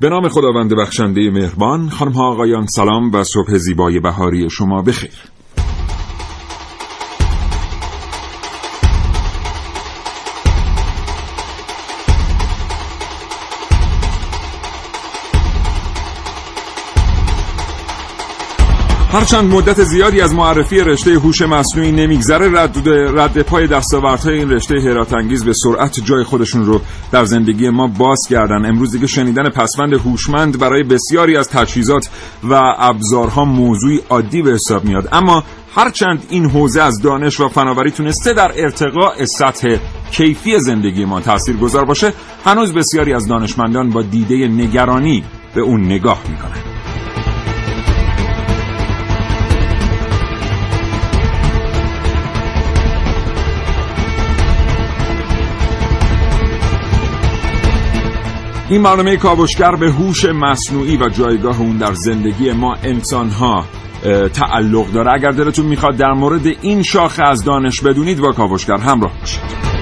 به نام خداوند بخشنده مهربان خانم ها آقایان سلام و صبح زیبای بهاری شما بخیر. هرچند مدت زیادی از معرفی رشته هوش مصنوعی نمیگذره رد, رد پای دستاوردهای این رشته حیرت انگیز به سرعت جای خودشون رو در زندگی ما باز کردن امروز دیگه شنیدن پسوند هوشمند برای بسیاری از تجهیزات و ابزارها موضوعی عادی به حساب میاد. اما هرچند این حوزه از دانش و فناوری تونسته در ارتقاء سطح کیفی زندگی ما تأثیر گذار باشه هنوز بسیاری از دانشمندان با دیده نگرانی به اون نگاه می‌کنن این برنامه کاوشگر به هوش مصنوعی و جایگاه اون در زندگی ما انسان ها تعلق داره. اگر دلتون می‌خواد در مورد این شاخه از دانش بدونید با کاوشگر همراه باشید.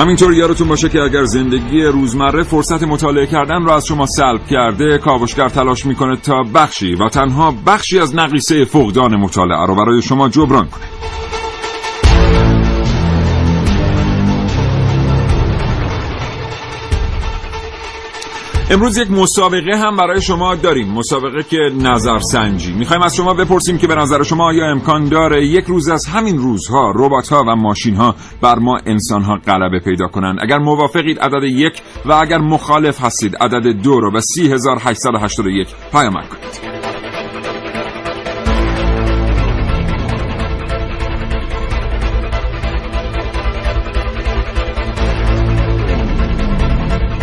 همینطور یادتون باشه که اگر زندگی روزمره فرصت مطالعه کردن را از شما سلب کرده کاوشگر تلاش می‌کنه تا بخشی و تنها بخشی از نقیصه فقدان مطالعه رو برای شما جبران کنه. امروز یک مسابقه هم برای شما داریم. مسابقه که نظرسنجی. می‌خوایم از شما بپرسیم که به نظر شما آیا امکان داره یک روز از همین روزها ربات ها و ماشین ها بر ما انسان ها غلبه پیدا کنند؟ اگر موافقید عدد یک و اگر مخالف هستید عدد دو رو به 3881 پیام کنید.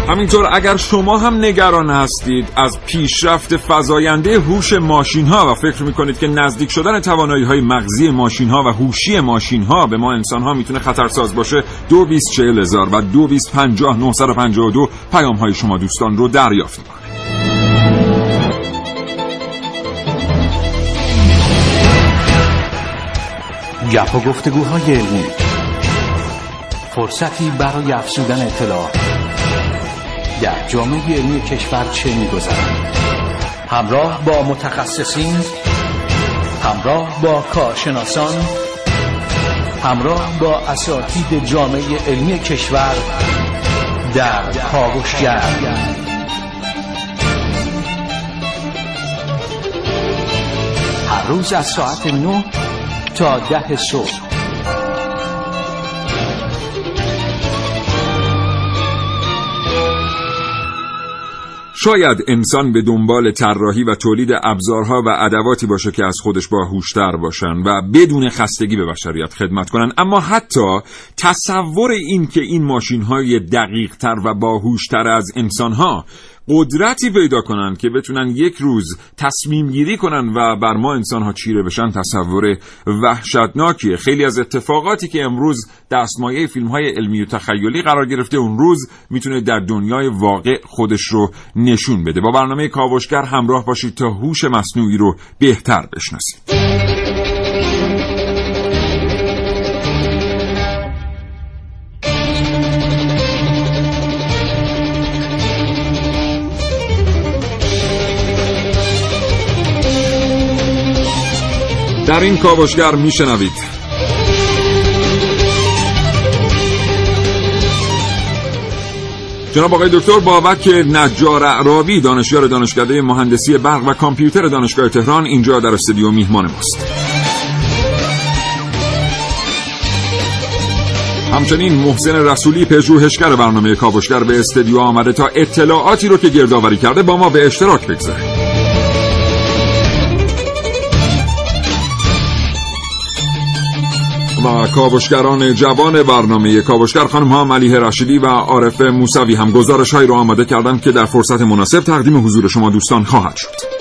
همینطور اگر شما هم نگران هستید از پیشرفت فزاینده هوش ماشین ها و فکر می‌کنید که نزدیک شدن توانایی های مغزی ماشین ها و هوشی ماشین ها به ما انسان ها می‌تونه خطرساز باشه دو بیست چهل هزار و دو بیست پنجاه نهصد و پنجاه دو پیام های شما دوستان رو دریافت می‌کنه گپ و گفتگوهای علمی. فرصتی برای افزودن اطلاعات در جامعه علمی کشور چه میگذرد؟ همراه با متخصصین همراه با کارشناسان همراه با اساتید جامعه علمی کشور در کاوشگر. هر روز از ساعت 9 تا ده صبح. شاید انسان به دنبال طراحی و تولید ابزارها و ادواتی باشه که از خودش باهوشتر باشن و بدون خستگی به بشریت خدمت کنن. اما حتی تصور این که این ماشین های دقیق تر و باهوشتر از انسان ها قدرتی پیدا کنن که بتونن یک روز تصمیم گیری کنن و بر ما انسان ها چیره بشن تصور وحشتناکیه. خیلی از اتفاقاتی که امروز دستمایه فیلم های علمی و تخیلی قرار گرفته اون روز می‌تونه در دنیای واقع خودش رو نشون بده. با برنامه کاوشگر همراه باشید تا هوش مصنوعی رو بهتر بشناسید در این کاوشگر میشنوید. جناب آقای دکتر بابک نجار اعرابی دانشیار دانشکده مهندسی برق و کامپیوتر دانشگاه تهران اینجا در استودیو میهمان ماست. همچنین محسن رسولی پژوهشگر برنامه کاوشگر به استودیو آمده تا اطلاعاتی رو که گردآوری کرده با ما به اشتراک بگذاره و کاوشگران جوان برنامه کاوشگر خانم ها ملیه رشیدی و عارف موسوی هم گزارش هایی رو آماده کردند که در فرصت مناسب تقدیم حضور شما دوستان خواهد شد.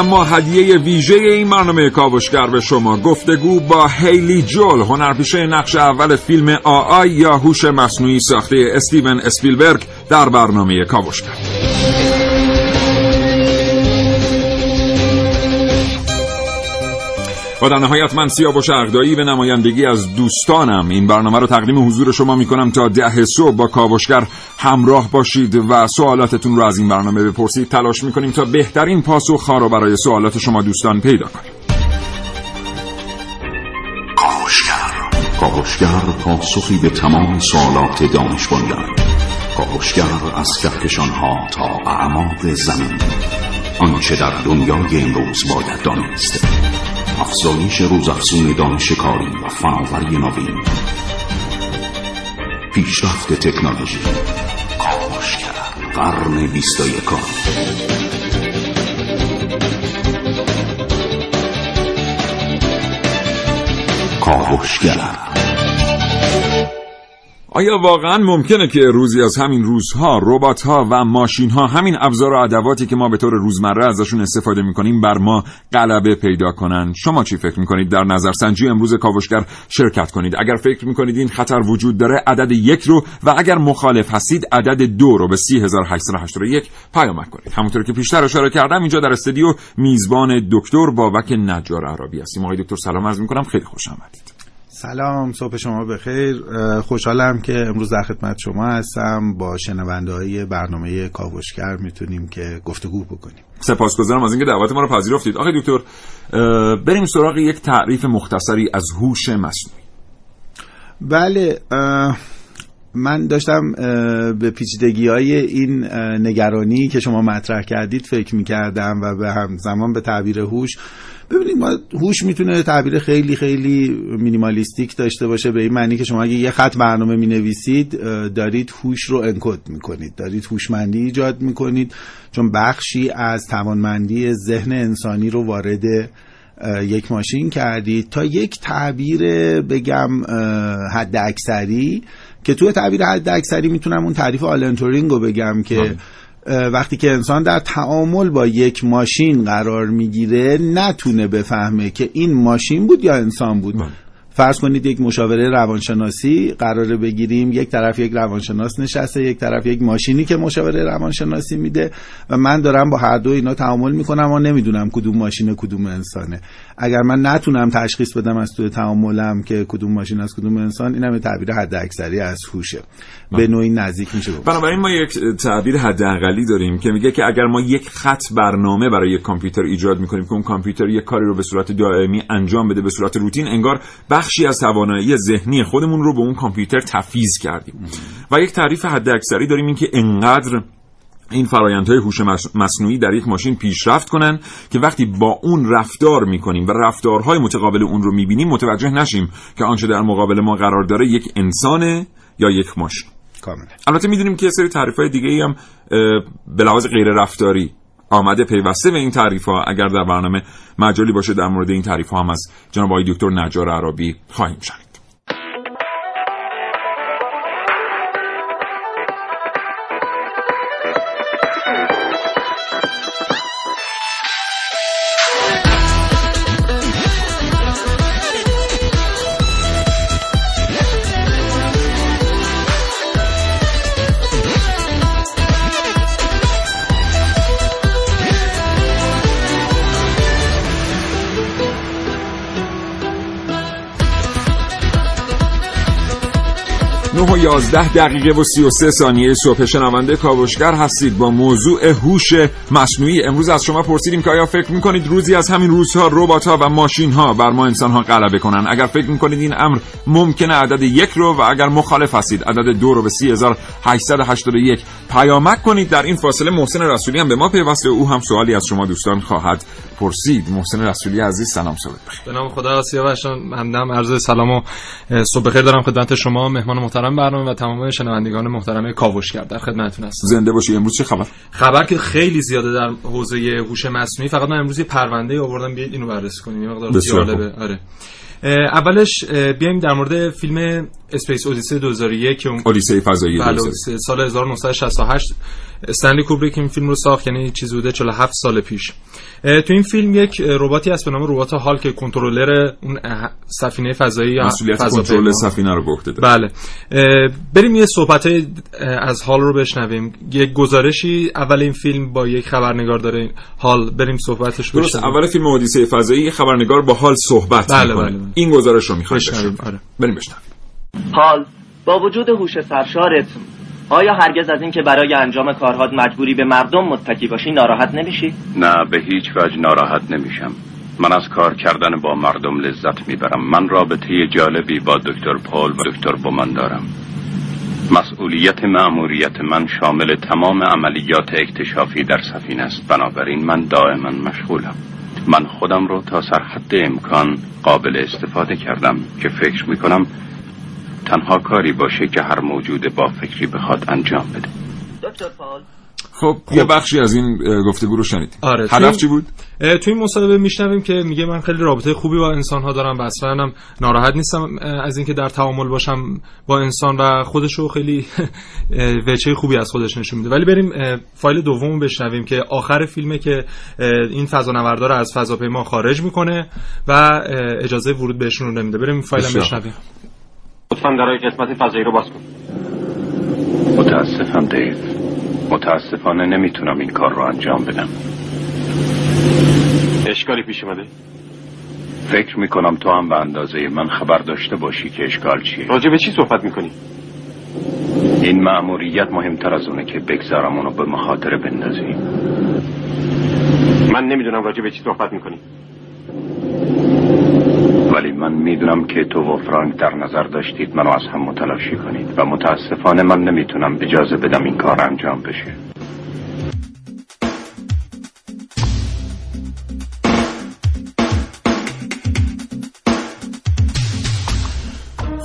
اما هدیه ویژه این برنامه کاوشگر به شما. گفتگو با هیلی جول هنرپیشه نقش اول فیلم آی یا هوش مصنوعی ساخته استیون اسپیلبرگ در برنامه کاوشگر. و در نهایت من سیاوش اغدایی به نمایندگی از دوستانم. این برنامه رو تقدیم حضور شما می‌کنم تا ده صبح. با کاوشگر همراه باشید و سوالاتتون رو از این برنامه بپرسید. تلاش می‌کنیم تا بهترین پاسخ رو برای سوالات شما دوستان پیدا کنیم. کاوشگر. کاوشگر پاسخی به تمام سوالات دانش کاوشگر از کهکشان ها تا اعماق زمین. آنچه در دنیای امروز باید دانست. افزایش روزافزون دانش کاری و فناوری نوین. پیشرفت تکنولوژی. کاوشگر قرن بیست و یکم. کاوشگر آیا واقعا ممکنه که روزی از همین روزها ربات ها و ماشین ها همین ابزار و ادواتی که ما به طور روزمره ازشون استفاده می‌کنیم بر ما غلبه پیدا کنن؟ شما چی فکر می‌کنید؟ در نظرسنجی امروز کاوشگر شرکت کنید. اگر فکر می‌کنید این خطر وجود داره عدد یک رو و اگر مخالف هستید عدد دو رو به 3881 پیامک کنید. همونطور که پیشتر اشاره کردم اینجا در استودیو میزبان دکتر بابک نجار عربی هستیم. آقای دکتر سلام عرض می‌کنم. خیلی خوش آمدید. سلام صبح شما بخیر. خوشحالم که امروز در خدمت شما هستم. با شنونده های برنامه کاوشگر می‌تونیم که گفتگو بکنیم. سپاسگزارم از اینکه دعوت ما رو پذیرفتید. آقای دکتر بریم سراغ یک تعریف مختصری از هوش مصنوعی. بله من داشتم به پیچیدگی های این نگرانی که شما مطرح کردید فکر می‌کردم و به همزمان به تعبیر هوش ببینید ما هوش می‌تونه تعبیر خیلی خیلی مینیمالیستیک داشته باشه به این معنی که شما اگه یه خط برنامه می نویسید دارید هوش رو انکد می‌کنید دارید هوشمندی ایجاد می‌کنید چون بخشی از توانمندی ذهن انسانی رو وارد یک ماشین کردید تا یک تعبیر بگم حد اکثری که توی تعبیر حد اکثری می‌تونم اون تعریف آلن تورینگ رو بگم که بله. وقتی که انسان در تعامل با یک ماشین قرار می‌گیره نتونه بفهمه که این ماشین بود یا انسان بود بله. فرض کنید یک مشاوره روانشناسی قراره بگیریم یک طرف یک روانشناس نشسته یک طرف یک ماشینی که مشاوره روانشناسی میده و من دارم با هر دو اینا تعامل می‌کنم و نمی‌دونم کدوم ماشین کدوم انسانه. اگر من نتونم تشخیص بدم از توی تعاملم که کدوم ماشین از کدوم انسان اینم تعبیر حد اکثری از هوشه. به نوعی نزدیک میشه بنابراین ما یک تعبیر حداقلی داریم که میگه که اگر ما یک خط برنامه برای یک کامپیوتر ایجاد می‌کنیم که اون کامپیوتر یک کاری رو به صورت دائمی انجام بده به صورت روتین انگار بخشی از توانایی ذهنی خودمون رو به اون کامپیوتر تفیز کردیم. و یک تعریف حداکثری داریم این که انقدر این فرایندهای هوش مصنوعی در یک ماشین پیشرفت کنن که وقتی با اون رفتار می‌کنیم و رفتارهای متقابل اون رو می‌بینیم متوجه نشیم که آنچه در مقابل ما قرار داره یک انسانه یا یک ماشین. کاملا البته می‌دونیم که سری تعریف های دیگه ای هم به لحاظ غیر رفتاری آمده پیوسته به این تعریف ها اگر در برنامه مجالی باشه در مورد این تعریف ها هم از جناب آقای دکتر نجار عربی خواهیم شنید. 11 دقیقه و 33 ثانیه صبح. شنونده کاوشگر هستید با موضوع هوش مصنوعی. امروز از شما پرسیدیم که آیا فکر می‌کنید روزی از همین روزها ربات ها و ماشین ها بر ما انسان ها غلبه کنن؟ اگر فکر می‌کنید این امر ممکنه عدد یک رو و اگر مخالف هستید عدد دو رو به 3881 پیامک کنید. در این فاصله محسن رسولی هم به ما پیوسته او هم سوالی از شما دوستان خواهد پرسید. محسن رسولی عزیز سلام صبح بخیر به نام خدا سیاوش همدم عرض سلام و صبح بخیر دارم خدمت شما مهمان محترم. برنامه و تمام شنوندگان محترم کاوشگر در خدمتتون هستم. زنده باشی. امروز چه خبر؟ خبر که خیلی زیاده در حوزه هوش مصنوعی. فقط من امروز یه پرونده آوردم بیاید اینو بررسی کنیم. یه مقدار جالبه. آره. اولش بیایم در مورد فیلم Space Odyssey 2001 که اون اودیسه فضایی بله، سال 1968 استنلی کوبریک این فیلم رو ساخت یعنی چیزی بوده 47 سال پیش. تو این فیلم یک رباتی هست به نام ربات هال که کنترلر اون سفینه فضایی مسئولیت. کنترل سفینه رو به داره. بله. بریم یه صحبت از حال رو بشنویم. یک گزارشی اول این فیلم با یک خبرنگار داره حال بریم صحبتش درست اول فیلم اودیسه فضایی خبرنگار با حال صحبت بله، می‌کنه. بله، بله. این گزارش رو می‌خوایم بشنویم بشنویم. آره. بریم بشنویم. حال با وجود هوش سرشارت آیا هرگز از اینکه برای انجام کارهات مجبوری به مردم متکی باشی ناراحت نمیشی؟ نه به هیچ وجه ناراحت نمیشم. من از کار کردن با مردم لذت می‌برم. من رابطه جالبی با دکتر پول و دکتر بومن دارم. مسئولیت مأموریت من شامل تمام عملیات اکتشافی در سفینه است. بنابراین من دائما مشغولم. من خودم رو تا سرحد امکان قابل استفاده کردم که فکر می‌کنم تنها کاری باشه که هر موجود با فکری بخواد انجام بده. دکتر پال. خب یه بخشی از این گفتگو رو شنیدیم. آره، هدف چی بود؟ توی این مصاحبه میشنویم که میگه من خیلی رابطه خوبی با انسان ها دارم و اصلا هم ناراحت نیستم از اینکه در تعامل باشم با انسان و خودشو خیلی اه، وجه خوبی از خودش نشون میده. ولی بریم فایل دوم بشنویم که آخر فیلمه که این فضانوردا رو از فضاپیما خارج می‌کنه و اجازه ورود بهشون رو نمیده. بریم فایل هم. بشنویم. لطفا درای قسمت فضایی رو باز کن. متاسفم دیو. متاسفانه نمی‌تونم این کار رو انجام بدم. اشکالی پیش اومده؟ فکر می‌کنم تو هم به اندازه من خبر داشته باشی که اشکال چیه. راجع به چی صحبت می‌کنی؟ این مأموریت مهمتر از اونه که بگذارم اونو به مخاطره بندازی. من نمی‌دونم راجع به چی صحبت می‌کنی. ولی من می‌دونم که تو و فرانک در نظر داشتید منو از هم متلاشی کنید و متاسفانه من نمی‌تونم اجازه بدم این کار انجام بشه.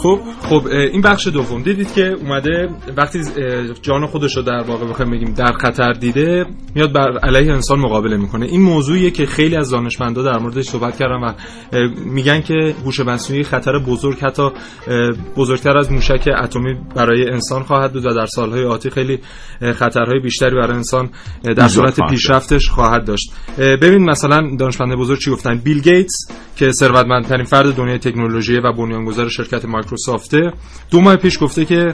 خب خب این بخش دوم. دیدید که اومده وقتی جان خودش رو در واقع بخوایم بگیم در خطر دیده میاد بر علیه انسان مقابله می‌کنه. این موضوعیه که خیلی از دانشمندا در موردش صحبت کردن و میگن که هوش مصنوعی خطر بزرگ حتی بزرگتر از موشک اتمی برای انسان خواهد بود و در سالهای آتی خیلی خطرهای بیشتری برای انسان در صورت پیشرفتش خواهد داشت. ببین مثلا دانشمند بزرگ چی گفتن؟ بیل گیتس که ثروتمندترین فرد دنیای تکنولوژی و بنیانگذار شرکت مایکروسافته. دو ماه پیش گفته که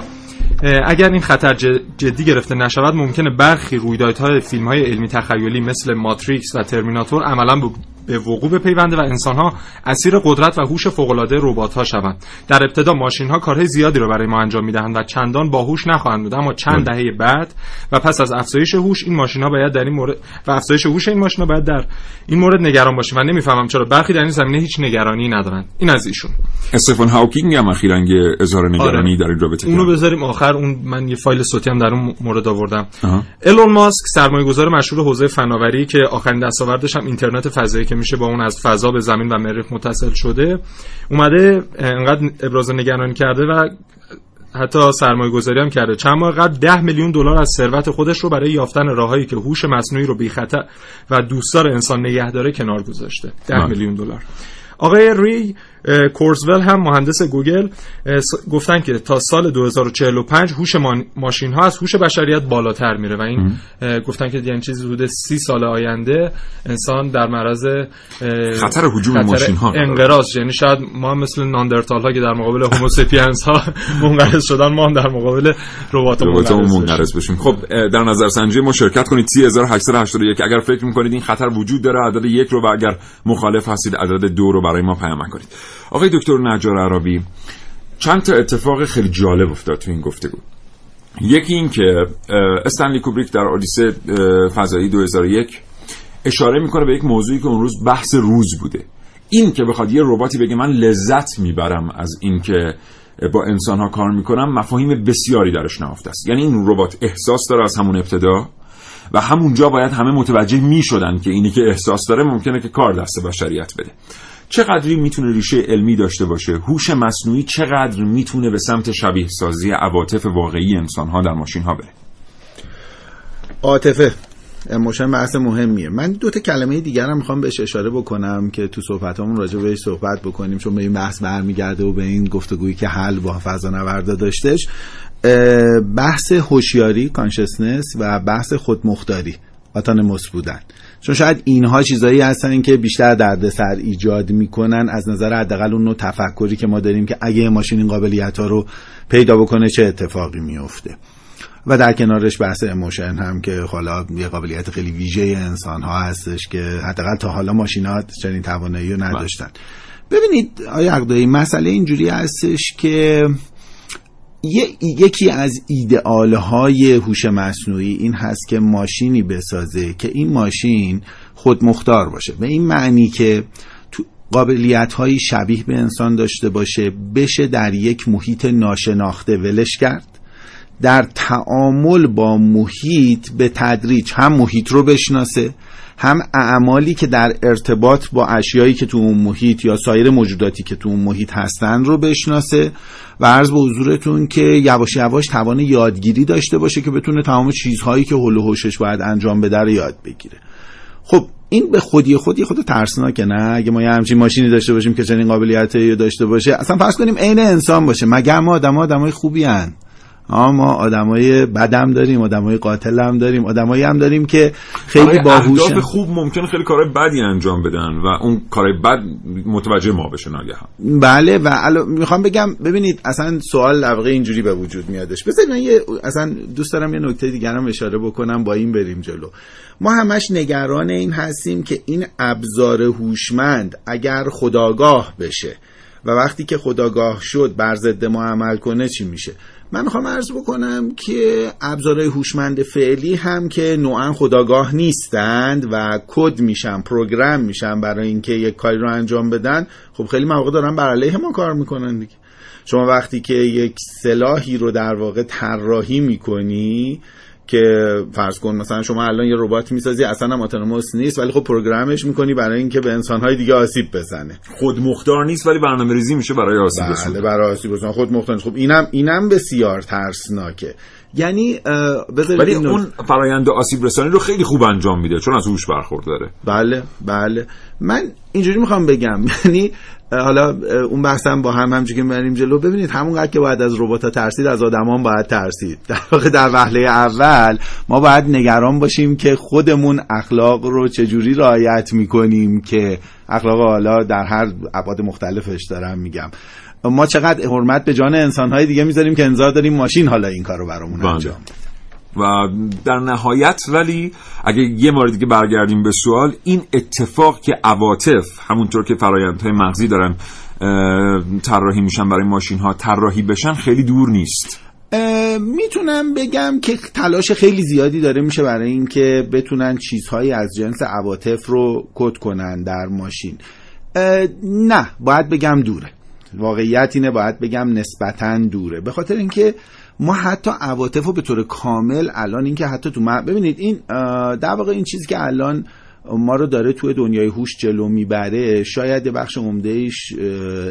اگر این خطر جدی گرفته نشود ممکنه برخی رویدادهای فیلم های علمی تخیلی مثل ماتریکس و ترمیناتور عملا به- به وقوع بپیونده و انسانها اسیر قدرت و هوش فوق‌العاده ربات‌ها شوند. در ابتدا ماشین‌ها کارهای زیادی را برای ما انجام می‌دهند و چندان باهوش نخواهند بود. اما چند دهه بعد و پس از افزایش هوش این ماشین‌ها باید در این مورد و افزایش هوش این ماشین‌ها باید در این مورد نگران باشیم و نمی‌فهمم چرا برخی در این زمینه هیچ نگرانی ندارند. این از ایشون. استفان هاوکینگ هم اخیراً یه اظهار نگرانی آره. در این رابطه اونو. بذاریم آخر. اون من یه فایل صوتی هم در اون مورد آوردم آها. ایلون ماسک سرمایه‌گذار مشهور حوزه فناوری که آخرین دستاوردش هم اینترنت فضایی که میشه با اون از فضا به زمین و مریخ متصل شده اومده انقدر ابراز نگرانی کرده و حتی سرمایه گذاری هم کرده چند ماه قبل 10 میلیون دلار از ثروت خودش رو برای یافتن راههایی که هوش مصنوعی رو بی خطر و دوستدار انسان نگه داره کنار گذاشته 10 بله. میلیون دلار آقای ری کورزول هم مهندس گوگل گفتن که تا سال 2045 هوش ماشین ها از هوش بشریت بالاتر میره و این گفتن که یعنی چیزی حدود سی سال آینده انسان در معرض خطر هجوم خطر ماشین‌ها. قرار انقراض. یعنی شاید ما مثل ناندرتال ها که در مقابل هوموسپینز ها منقرض شدن ما هم در مقابل ربات منقرض بشیم. خب در نظر سنجی ما شرکت کنید. 3881 اگر فکر می‌کنید این خطر وجود داره عدد یک رو و اگر مخالف هستید عدد دو رو برای ما پیام کنید آقای دکتر نجار عربی چند تا اتفاق خیلی جالب افتاد تو این گفتگو یکی این که استنلی کوبریک در اودیسه اه، فضایی 2001 اشاره می‌کنه به یک موضوعی که اون روز بحث روز بوده. این که بخواد یه رباتی بگه من لذت می‌برم از اینکه با انسان ها کار می‌کنم مفاهیم بسیاری درش نهفته است. یعنی این ربات احساس داره از همون ابتدا و همونجا باید همه متوجه می‌شدن که اینی که احساس داره ممکنه که کار دست بشریت بده. چقدری می‌تونه ریشه علمی داشته باشه؟ هوش مصنوعی چقدر می‌تونه به سمت شبیه سازی عواطف واقعی انسانها در ماشین ها بره؟ عاطفه emotion بحث مهمیه. من دو تا کلمه دیگر هم می‌خوام بهش اشاره بکنم که تو صحبتامون راجع بهش صحبت بکنیم چون به این بحث برمیگرده و به این گفتگویی که هال با فضا نوردا داشتش بحث هوشیاری consciousness و بحث خودمختاری autonomous بودن. چون شاید اینها چیزایی هستن که بیشتر دردسر ایجاد می‌کنن از نظر حداقل اون نوع تفکری که ما داریم که اگه ماشین این قابلیت ها رو پیدا بکنه چه اتفاقی میفته و در کنارش بحث اموشن هم که حالا یه قابلیت خیلی ویژه انسان ها هستش که حداقل تا حالا ماشینات چنین توانایی رو نداشتن. ببینید آیا عقدایی مسئله اینجوری هستش که یکی از ایدئال های هوش مصنوعی این هست که ماشینی بسازه که این ماشین خودمختار باشه. به این معنی که تو قابلیت های شبیه به انسان داشته باشه بشه در یک محیط ناشناخته ولش کرد در تعامل با محیط به تدریج هم محیط رو بشناسه هم اعمالی که در ارتباط با اشیایی که تو اون محیط یا سایر موجوداتی که تو اون محیط هستن رو بشناسه و عرض به حضورتون که یواش یواش توان یادگیری داشته باشه که بتونه تمام چیزهایی که هول و حوشش باید انجام بده رو یاد بگیره. خب این به خودی خودی خود ترسناکه نه؟ اگه ما یه همچین ماشینی داشته باشیم که چنین قابلیتی داشته باشه اصلا فرض کنیم عین انسان باشه. مگر ما آدم آدمای خوبی هن. ما آدمای بدم داریم آدمای قاتل هم داریم آدمایی هم داریم که خیلی باهوشن. خوب ممکن خیلی کارهای بدی انجام بدن و اون کارهای بد متوجه ما بشه ناگهان. بله و می‌خوام بگم ببینید اصلا سوال لبقه اینجوری به وجود میادش. بذارید من یه اصلا دوست دارم یه نکته دیگر هم اشاره بکنم با این بریم جلو. ما همش نگران این هستیم که این ابزار هوشمند اگر خداگاه بشه. و وقتی که خداگاه شد بر ضد ما عمل کنه چی میشه؟ من می‌خوام عرض بکنم که ابزارهای هوشمند فعلی هم که نوعا خداگاه نیستند و کد میشن پروگرام میشن برای اینکه یک کاری رو انجام بدن خب خیلی مواقع دارن بر علیه ما کار می‌کنن دیگه. شما وقتی که یک سلاحی رو در واقع طراحی می‌کنی که فرض کن مثلا شما الان یه ربات می‌سازی اصلا هم اتونوموس نیست ولی خب پروگرامش می‌کنی برای اینکه به انسانهای دیگه آسیب بزنه. خود مختار نیست ولی برنامه ریزی میشه برای آسیب بله برای آسیب بزنه خود مختار نیست. خب اینم اینم بسیار ترسناکه. یعنی ولی اون فرایند آسیب رسانی رو خیلی خوب انجام میده چون از هوش برخورداره بله بله. من اینجوری می‌خوام بگم یعنی حالا اون بحثم با هم همچون که بریم جلو. ببینید همونقدر که باید از ربات ترسید از آدمان باید ترسید. در واقع در وهله اول ما باید نگران باشیم که خودمون اخلاق رو چجوری رعایت می‌کنیم که اخلاق حالا در هر ابعاد مختلفش دارم میگم. ما چقدر حرمت به جان انسانهای دیگه می‌ذاریم که انتظار داریم ماشین حالا این کارو برامون بله. انجام و در نهایت ولی اگه یه مورد دیگه برگردیم به سوال این اتفاق که عواطف همونطور که فرایندهای مغزی دارن طراحی میشن برای ماشین ها طراحی بشن خیلی دور نیست. می‌تونم بگم که تلاش خیلی زیادی داره میشه برای اینکه بتونن چیزهایی از جنس عواطف رو کد کنن در ماشین. نه باید بگم دوره. واقعیت اینه باید بگم نسبتا دوره. به خاطر اینکه ما حتی عواطف رو به طور کامل الان اینکه حتی تو ما ببینید این در واقع این چیزی که الان ما رو داره توی دنیای هوش جلو می‌بره شاید یه بخش عمدهش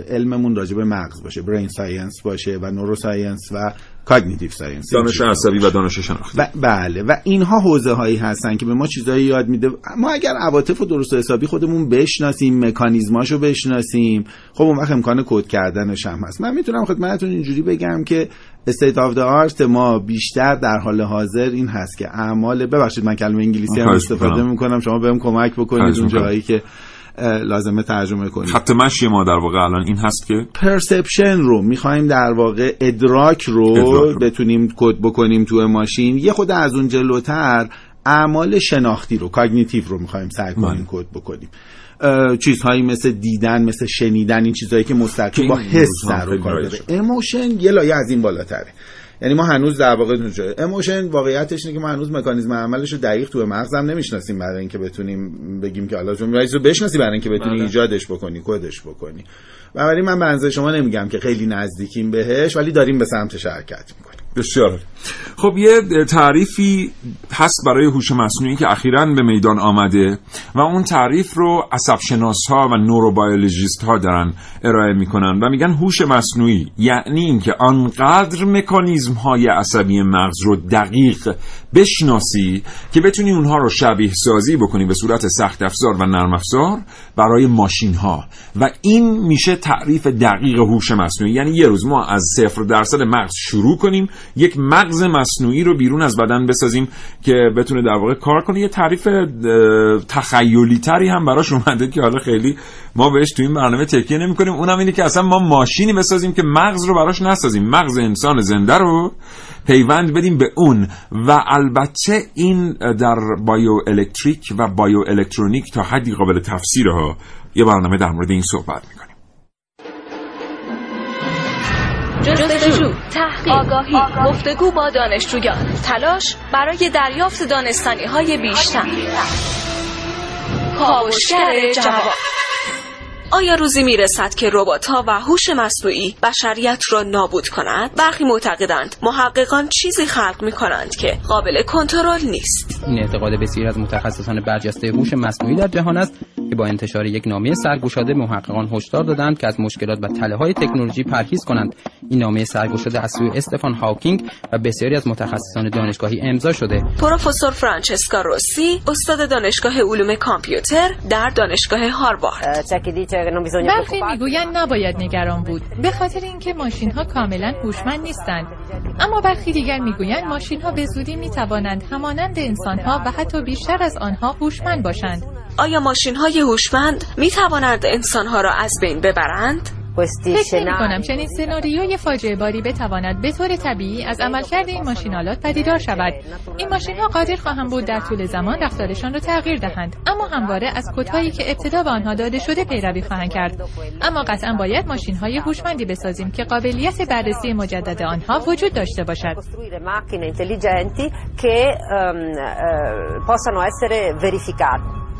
علممون راجع به مغز باشه brain science باشه و neuroscience و cognitive science دانش عصبی و دانش شناختی. بله. و اینها حوزه هایی هستن که به ما چیزایی یاد میده. ما اگر عواطف و درست حسابی خودمون بشناسیم مکانیزماشو بشناسیم خب اون وقت امکان کد کردنش هم هست. من می‌تونم خدمتتون اینجوری بگم که state of art ما بیشتر در حال حاضر این هست که اعمال ببخشید من کلمه انگلیسی هم استفاده می‌کنم. شما بهم کمک بکنید اون جایی که لازمه ترجمه کنیم. خط مشی ما در واقع الان این هست که perception رو می‌خوایم در واقع ادراک رو, ادراک رو. بتونیم کد بکنیم تو ماشین. یه خورده از اون جلوتر اعمال شناختی رو cognitive رو می‌خوایم سعی کنیم کد بکنیم. چیزهایی مثل دیدن مثل شنیدن این چیزهایی که مستقیم با حس در کار داره. emotion یه لایه از این بالاتره. یعنی ما هنوز در واقع emotion واقعیتش اینه که ما هنوز مکانیزم عملش رو دقیق تو مغزم نمی‌شناسیم برای اینکه بتونیم بگیم که حالا چون رو بشناسی برای اینکه بتونی بله. ایجادش بکنی کدش بکنی بنابراین من به شما نمیگم که خیلی نزدیکیم بهش ولی داریم به سمتش حرکت می‌کنیم بسیار. خب یه تعریفی هست برای هوش مصنوعی که اخیرا به میدان آمده و اون تعریف رو عصبشناس ها و نوروبیولوژیست ها دارن ارائه می‌کنن و میگن هوش مصنوعی یعنی اینکه آنقدر مکانیزم های عصبی مغز رو دقیق بشناسی که بتونی اونها رو شبیه سازی بکنی به صورت سخت افزار و نرم افزار برای ماشین ها و این میشه تعریف دقیق هوش مصنوعی یعنی یه روز ما از صفر درصد مغز شروع کنیم یک مغز مصنوعی رو بیرون از بدن بسازیم که بتونه در واقع کار کنه. یه تعریف تخیلی تری هم براش اومده که حالا خیلی ما بهش تو این برنامه تکیه نمی کنیم اونم اینه که اصلا ما ماشینی بسازیم که مغز رو براش نسازیم. مغز انسان زنده رو پیوند بدیم به اون. و البته این در بایو الکتریک و بایو الکترونیک تا حدی قابل تفسیره ها یه برنامه در مورد این صحبت می‌کنیم. جستجو، تحقیق، آگاهی، گفتگو با دانشجویان، تلاش برای دریافت دانستانی های بیشتر. کاوشگر جواب آیا روزی می‌رسد که ربات ها و هوش مصنوعی بشریت را نابود کنند؟ برخی معتقدند محققان چیزی خلق می کنند که قابل کنترل نیست. این اعتقاد بسیاری از متخصصان برجسته هوش مصنوعی در جهان است که با انتشار یک نامه سرگشاده محققان هشدار دادند که از مشکلات و تله های تکنولوژی پرهیز کنند. این نامه سرگشاده از سوی استفان هاوکینگ و بسیاری از متخصصان دانشگاهی امضا شده. پروفسور فرانچسکا روسی استاد دانشگاه علوم کامپیوتر در دانشگاه هاروارد. برخی می‌گویند نباید نگران بود. به خاطر اینکه ماشین ها کاملا هوشمند نیستند. اما برخی دیگر می‌گویند ماشین ها به زودی می توانند همانند انسان ها و حتی بیشتر از آنها هوشمند باشند. آیا ماشین های هوشمند می توانند انسان ها را از بین ببرند؟ فکر نمی کنم چنین سناریوی فاجعه باری بتواند به طور طبیعی از عملکرد این ماشینالات پدیدار شود. این ماشین ها قادر خواهند بود در طول زمان رفتارشان را تغییر دهند. اما همواره از کدهایی که ابتدا به آنها داده شده پیروی خواهند کرد. اما قطعا باید ماشین های هوشمندی بسازیم که قابلیت بررسی مجدد آنها وجود داشته باشد.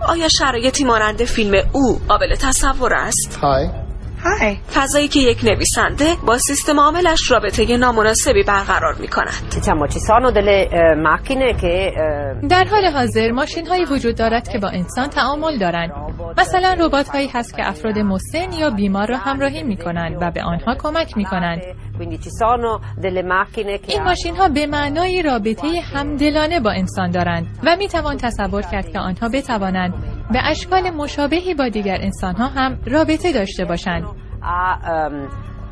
آیا شرایطی مانند فیلم او قابل تصور است؟ های. فضایی که یک نویسنده با سیستم عاملش رابطه نامناسبی برقرار می کند eh, eh, در حال حاضر ماشین هایی وجود دارد که با انسان تعامل دارند. مثلا ربات هایی هست که افراد مسن یا بیمار را همراهی می کنند و به آنها کمک می کنند این ماشین ها به معنای رابطه همدلانه با انسان دارند و می توان تصور کرد که آنها بتوانند به اشکال مشابهی با دیگر انسان ها هم رابطه داشته باشند. A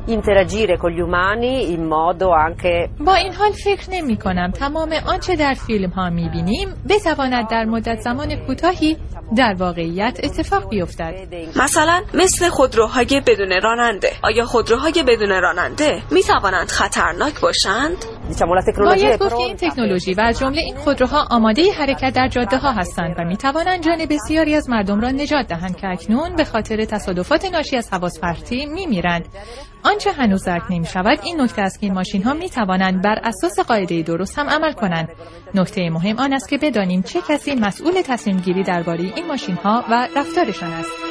interagire con gli umani in modo anche با این حال فکر نمی کنم تمام آنچه در فیلم ها می بینیم بتواند در مدت زمان کوتاهی در واقعیت اتفاق بیفتد. مثلا مثل خودروهای بدون راننده. آیا خودروهای بدون راننده می توانند خطرناک باشند؟ Diciamo la tecnologia باید گفت که این تکنولوژی و از جمله این خودروها آماده حرکت در جاده ها هستند و می توانند جان بسیاری از مردم را نجات دهند که اکنون به خاطر تصادفات ناشی از حواس پرتی می میرند آنچه هنوز درک نمی شود این نکته است که این ماشین ها می توانند بر اساس قاعده درست هم عمل کنند. نکته مهم آن است که بدانیم چه کسی مسئول تصمیم گیری درباره این ماشین ها و رفتارشان است.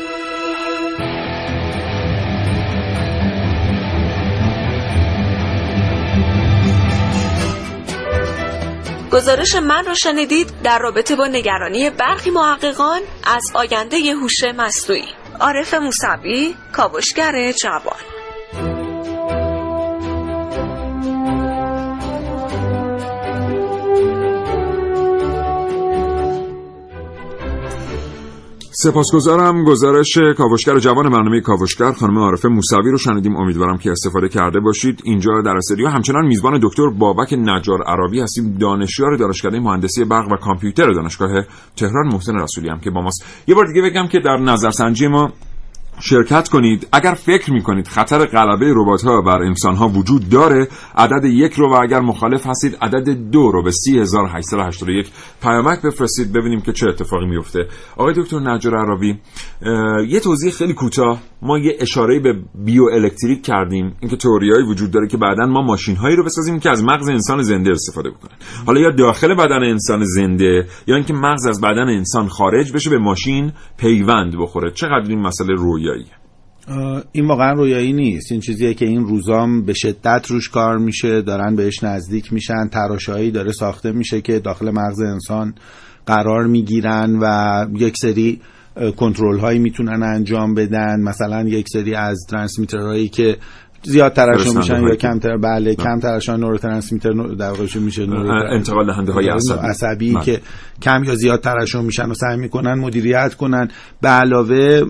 گزارش من را شنیدید در رابطه با نگرانی برخی محققان از آینده هوش مصنوعی. عارف موسوی کاوشگر جوان. سپاسگزارم. گزارش کاوشگر جوان برنامه کاوشگر خانم عارفه موسوی رو شنیدیم. امیدوارم که استفاده کرده باشید. اینجا در استودیو همچنان میزبان دکتر بابک نجار عربی هستیم. دانشیار دانشکده مهندسی برق و کامپیوتر دانشگاه تهران محسن رسولی هم که با ماست. یه بار دیگه بگم که در نظرسنجی ما شرکت کنید. اگر فکر می کنید خطر غلبه ربات ها بر انسان ها وجود داره عدد یک رو و اگر مخالف هستید عدد دو رو به 3881 پیامک بفرستید. ببینیم که چه اتفاقی میفته آقای دکتر نجار عربی اه، یه توضیح خیلی کوتاه. ما یه اشاره به بیو الکتریک کردیم. اینکه تئوریایی وجود داره که بعدا ما ماشین هایی رو بسازیم که از مغز انسان زنده استفاده بکنن. حالا یا داخل بدن انسان زنده یا اینکه مغز از بدن انسان خارج بشه به ماشین پیوند بخوره. چقدر این مسئله رویاییه اه، این واقعا رویایی نیست. این چیزیه که این روزام به شدت روش کار میشه دارن بهش نزدیک میشن تراشایی داره ساخته میشه که داخل مغز انسان قرار می‌گیرن و یک سری کنترل هایی می‌تونن انجام بدن. مثلا یک سری از ترانسمیترهایی که زیاد ترشح میشن یا کمتر؟ بله کم ترشح نوروترانسمیتر نور- در واقع میشه؟ انتقال دهنده های عصبی. عصبی بله. که کم یا زیاد ترشح میشن و سعی می‌کنن مدیریت کنن. به علاوه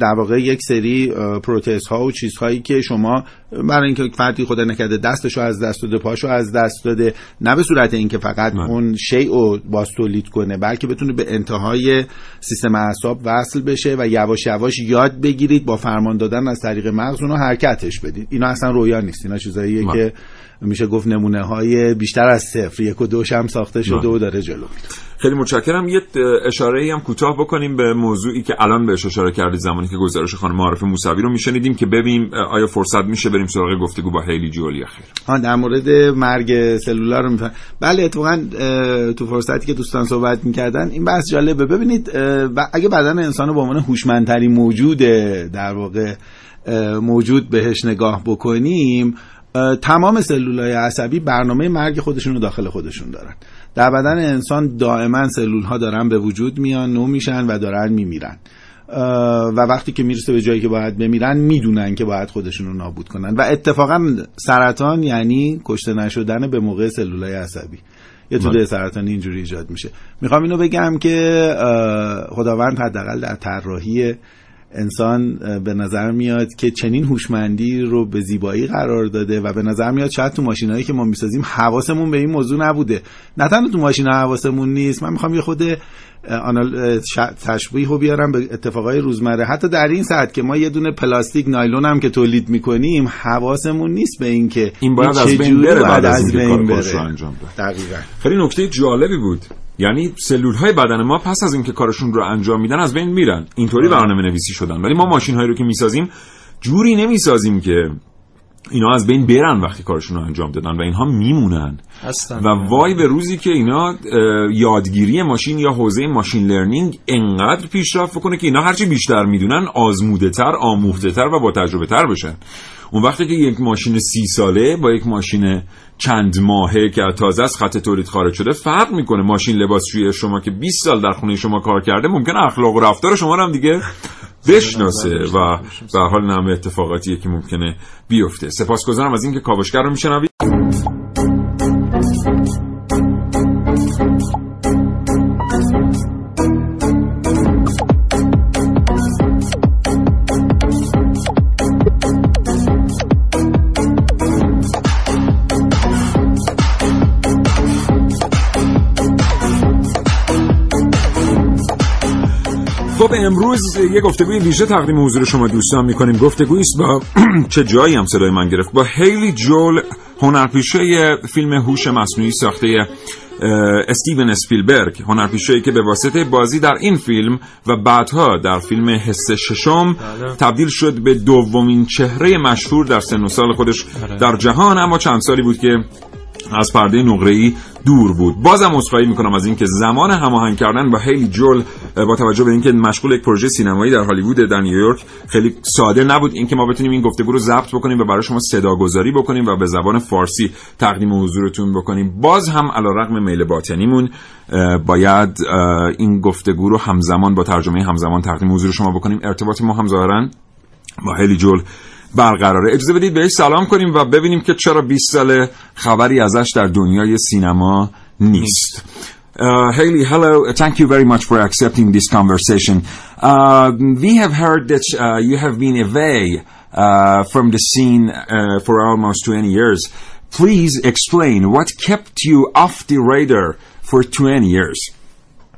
در واقع یک سری پروتز ها و چیزهایی که شما برای اینکه فردی خدا نکرده دستشو از دست داده پاشو از دست داده. نه به صورت اینکه فقط اون شیء رو باز تولید کنه بلکه بتونه به انتهای سیستم اعصاب وصل بشه و یواش یواش یاد بگیرید با فرمان دادن از طریق مغز اونو حرکتش بدید. اینا اصلا رویا نیست. اینا چیزاییه. که میشه گفت نمونه های بیشتر از صفر. یک و دوش هم ساخته شده بله. و داره جلو خیلی متشکرم. یه اشاره هم کوتاه بکنیم به موضوعی که الان بهش اشاره کردید زمانی که گزارش خانم معارف موسوی رو میشنیدیم که ببینیم آیا فرصت میشه بریم سراغ گفتگو با هیلی جول یا خیر؟ آن در مورد مرگ سلولار رو میفهم بله اتفاقا تو فرصتی که دوستان صحبت می‌کردن این بحث جالبه. ببینید اگه بدن انسان رو به عنوان هوشمندترین موجود در واقع موجود بهش نگاه بکنیم تمام سلولای عصبی برنامه مرگ خودشون رو داخل خودشون دارن. در بدن انسان دائما سلول ها دارن به وجود میان نو میشن و دارن میمیرن. و وقتی که می‌رسه به جایی که باید بمیرن می‌دونن که باید خودشون رو نابود کنن. و اتفاقا سرطان یعنی کشته نشدن به موقع سلولای عصبی. یه توده سرطانی اینجوری ایجاد میشه. می‌خوام اینو بگم که خداوند حداقل در طراحی انسان به نظر میاد که چنین هوشمندی رو به زیبایی قرار داده و به نظر میاد شاید تو ماشینایی که ما می‌سازیم حواسمون به این موضوع نبوده. نه تنها تو ماشین حواسمون نیست من می‌خوام یه خود آنال ش- تشبیه رو بیارم به اتفاقای روزمره. حتی در این ساعت که ما یه دونه پلاستیک نایلون هم که تولید می‌کنیم حواسمون نیست به این که این باید از بین بره بعد از از اینکه بین رو بره. انجام دقیقاً. خیلی نکته جالبی بود. یعنی سلول های بدن ما پس از اینکه کارشون رو انجام میدن از بین میرن. اینطوری برنامه نویسی شدن. ولی ما ماشین هایی رو که می‌سازیم جوری نمی‌سازیم که اینا از بین برن وقتی کارشون رو انجام دادن و اینها میمونن. هستن. و وای به روزی که اینا یادگیری ماشین یا حوزه ماشین لرنینگ انقدر پیشرفت بکنه که اینا هرچی بیشتر می‌دونن آزموده تر آموخته تر و با تجربه تر بشن. اون وقتی که یک ماشین سی ساله با یک ماشین چند ماهه که تازه از خط تولید خارج شده فرق می‌کنه. ماشین لباسشویی شما که 20 سال در خونه شما کار کرده ممکن اخلاق و رفتار شما رو هم دیگه بشناسه و به حال نمه اتفاقاتیه که ممکنه بیفته. سپاسگزارم از اینکه کاوشگر رو میشنوید. امروز یه گفتگوی ویژه تقدیم حضور شما دوستان می‌کنیم. گفتگویی است با چه جایی هم صدای من گرفت؟ با هیلی جول هنرپیشه فیلم هوش مصنوعی ساخته استیون اسپیلبرگ هنرپیشه که به واسطه بازی در این فیلم و بعدها در فیلم حس ششم تبدیل شد به دومین چهره مشهور در سن و سال خودش در جهان. اما چند سالی بود که از پرده نقره‌ای دور بود. بازم عذرخواهی می‌کنم از اینکه زمان هماهنگ کردن با هیلی جول با توجه به اینکه مشغول یک پروژه سینمایی در هالیوود در نیویورک خیلی ساده نبود. اینکه ما بتونیم این گفتگو رو ضبط بکنیم و برای شما صدا گذاری بکنیم و به زبان فارسی تقدیم حضورتون بکنیم. باز هم علیرغم میل باطنیمون باید این گفتگو رو همزمان با ترجمه همزمان تقدیم حضور شما بکنیم. ارتباط ما هم ظاهرا با هیلی جول برقراره اجازه بدید بهش سلام کنیم و ببینیم که چرا 20 سال خبری ازش در دنیای سینما نیست Uh, Haley, hello. Thank you very much for accepting this conversation. Uh, we have heard that uh, you have been away uh, from the scene uh, for almost 20 years. Please explain what kept you off the radar for 20 years.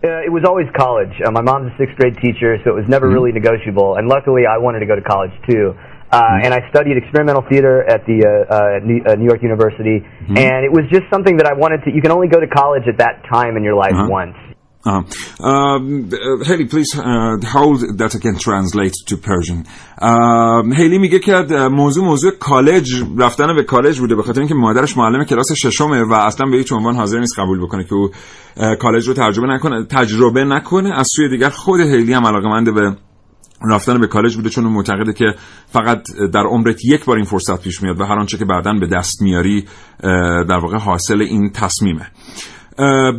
Uh, it was always college. Uh, my mom's a sixth grade teacher, so it was never really negotiable. And luckily, I wanted to go to college too. Uh, and I studied experimental theater at the uh, uh, New, uh, New York University, and it was just something that I wanted to. You can only go to college at that time in your life Uh-huh. once. Uh, um, uh, Haley, please uh, hold that I can translate to Persian. Um, هیلی میگه که uh, موضوع موضوع کالج رفتن به کالج بوده به خاطر اینکه مادرش معلم کلاس ششمه و اصلا به هیچ عنوان حاضر نیست قبول بکنه که او uh, کالج رو تجربه نکنه تجربه نکنه از سوی دیگر خود هیلی هم علاقمند به رفتن به کالج بوده چون معتقده که فقط در عمرت یک بار این فرصت پیش میاد و هر آنچه که بعدا به دست میاری در واقع حاصل این تصمیمه.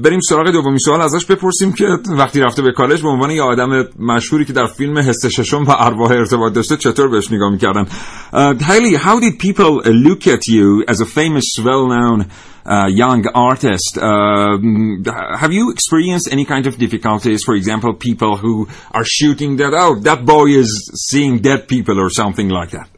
بریم سراغ دومی سوال. ازش بپرسیم که وقتی رفته به کالج به عنوان یه آدم مشهوری که در فیلم حس ششم و ارواح ارتباط داشته چطور بهش نگاه می‌کردن؟ Hailey how did people look at you as a famous well known uh, young artist. Uh, have you experienced any kind of difficulties? For example people who are shooting that oh that boy is seeing dead people or something like that.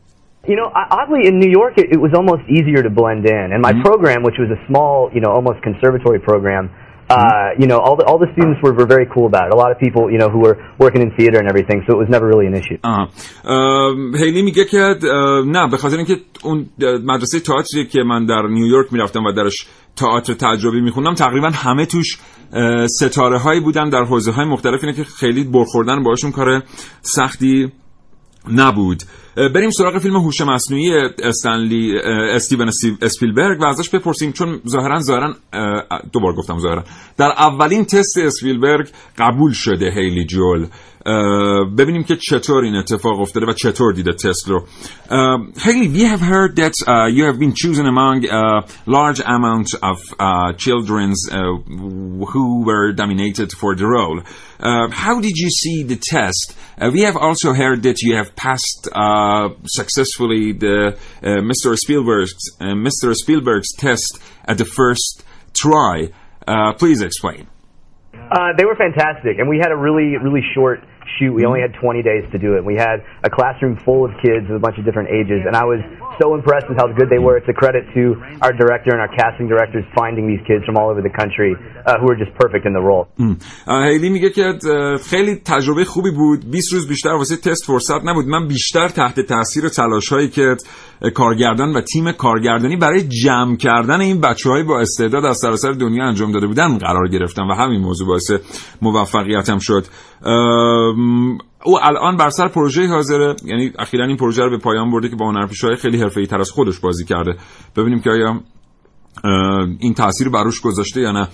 You know, oddly, in New York, it, it was almost easier to blend in. And my program, which was a small, you know, almost conservatory program, uh, you know, all the, all the students were, were very cool about it. A lot of people, you know, who were working in theater and everything, so it was never really an issue. آها. ام، هیلی میگه که اه، نه به خاطر اینکه اون مدرسه تئاتری که من در نیویورک می‌رفتم و درش تئاتر تجربی میخوندم تقریبا همه توش اه، ستاره هایی بودن در حوزه های مختلف اینه که خیلی برخوردن باشون کار سختی نبود بریم سراغ فیلم هوش مصنوعی استنلی استیون استیو- اسپیلبرگ و ازش بپرسیم چون ظاهرا ظاهرا اه، دوبار گفتم ظاهرا. در اولین تست اسپیلبرگ قبول شده هیلی جول. ببینیم که چطور این اتفاق افتاده و چطور دیده تست رو. هیلی we have heard that uh, you have been chosen among a large amount of uh, children's uh, who were nominated for the role. uh, how did you see the test? uh, we have also heard that you have passed uh, successfully the uh, Mr. Spielberg's uh, Mr. Spielberg's test at the first try uh, please explain Uh, they were fantastic, and we had a really, really short shoot. We only had 20 days to do it. We had a classroom full of kids of a bunch of different ages, and I was so impressed with how good they were. It's a credit to our director and our casting directors finding these kids from all over the country uh, who are just perfect in the role. هیلی میگه که اه، خیلی تجربه خوبی بود 20 روز بیشتر واسه تست فرصت نبود من بیشتر تحت تاثیر تلاش هایی که اه، کارگردان و تیم کارگردانی برای جمع کردن این بچه های با استعداد از سراسر دنیا انجام داده بودن قرار گرفتم و همین موضوع باعث موفقیتم شد او الان بر سر پروژه حاضره. یعنی اخیرا این پروژه رو به پایان برده که با هنرپیشه‌های خیلی حرفه تر از خودش بازی کرده. ببینیم که آیا این تاثیر بر روش گذاشته یا نه.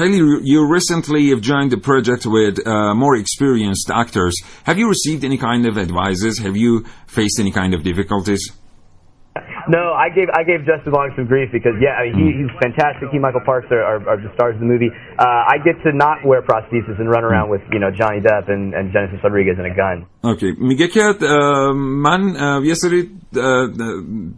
Haley you recently have joined the project with more experienced actors have you received any kind of advices have you faced any kind of difficulties No, I gave I gave Justin Long some grief because yeah, I mean, he, he's fantastic. He, Michael Parks are, are, are the stars of the movie. Uh, I get to not wear prosthesis and run around with you know Johnny Depp and, and Genesis Rodriguez and a gun. okay میگه که اه، من اه، یه سری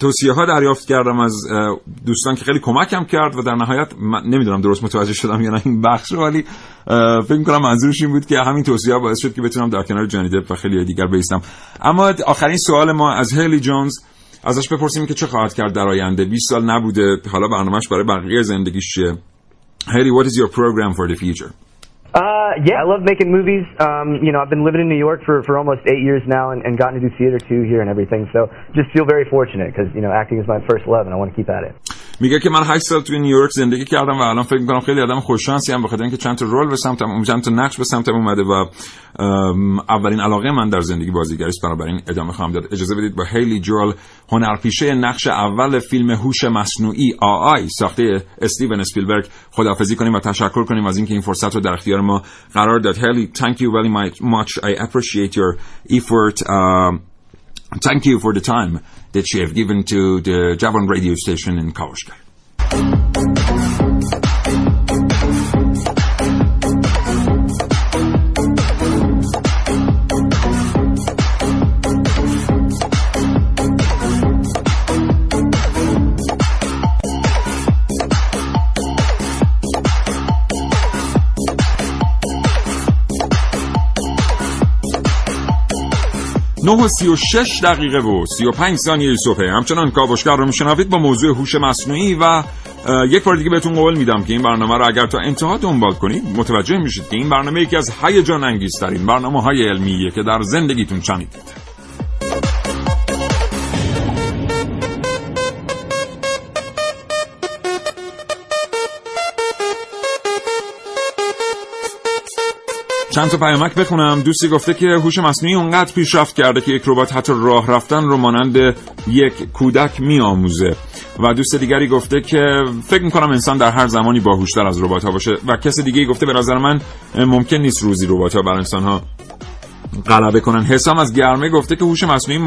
توصیه ها دریافت کردم از اه، دوستان که خیلی کمکم کرد و در نهایت من نمی‌دونم درست متوجه شدم یا نه این بخش رو ولی اه، فکر کنم منظورش این بود که همین توصیه ها باعث شد که بتونم در کنار جانی دپ و خیلی دیگر بیستم اما آخرین سوال ما از هیلی جونز ازش بپرسیم که چه خواهد کرد در آینده 20 سال نبوده حالا برنامهش برای بقیه زندگیش چیه هیلی what is your program for the future Uh, yeah, I love making movies. Um, you know, I've been living in New York for, for almost eight years now and, and gotten to do theater too here and everything. So just feel very fortunate because, you know, acting is my first love and I want to keep at it. میگه که من 8 سال توی نیویورک زندگی کردم و الان فکر می‌کنم خیلی آدم خوششانسی هم بخاطر اینکه چند تا رول به سمتم چند تا نقش به سمتم اومده و ام، اولین علاقه من در زندگی بازیگری است بنابراین ادامه خواهم داد. اجازه بدید با هیلی جول هنرپیشه نقش اول فیلم هوش مصنوعی آی ساخته استیون اسپیلبرگ خداحافظی کنیم و تشکر کنیم از اینکه این فرصت رو در اختیار ما قرار داد. هیلی thank you very much. I appreciate your effort. Thank you for the time that you have given to the Javan radio station in Kaushka. 9 و 36 دقیقه و 35 ثانیه صبح همچنان کاوشگر رو میشنوید با موضوع هوش مصنوعی و یک بار دیگه بهتون قول میدم که این برنامه رو اگر تا انتها دنبال کنید متوجه میشید که این برنامه یکی از هیجان انگیزترین برنامه های علمیه که در زندگیتون چنیدید. چند تا پیامک بخونم. دوستی گفته که هوش مصنوعی اونقدر پیشرفت کرده که یک ربات حتی راه رفتن رو مانند یک کودک میآموزه. و دوست دیگری گفته که فکر می‌کنم انسان در هر زمانی باهوشتر از ربات ها باشه. و کس دیگه گفته به نظر من ممکن نیست روزی ربات ها بر انسان ها غلبه کنن. حسام از گرمه گفته که هوش مصنوعی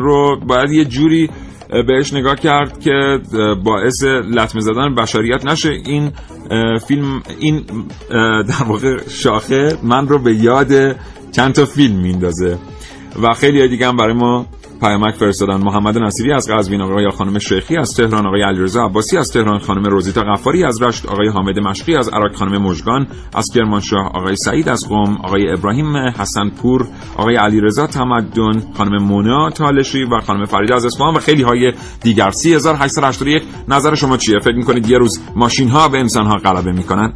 رو باید یه جوری بهش نگاه کرد که باعث لطمه زدن بشریت نشه. این فیلم این در واقع شاخه من رو به یاد چند تا فیلم میندازه و خیلی دیگه هم برای ما پیامک فرستادن. محمد نصیری از قزوین آقای خانم شیخی از تهران آقای علیرضا عباسی از تهران خانم روزیتا غفاری از رشت آقای حامد مشقی از عراق خانم مژگان از کرمانشاه آقای سعید از قم آقای ابراهیم حسن پور آقای علیرضا تمدن خانم مونا تالشی و خانم فرید از اصفهان و خیلی های دیگر 3881 نظر شما چیه؟ فکر می‌کنید یه روز ماشین ها به انسان ها غلبه می‌کنن؟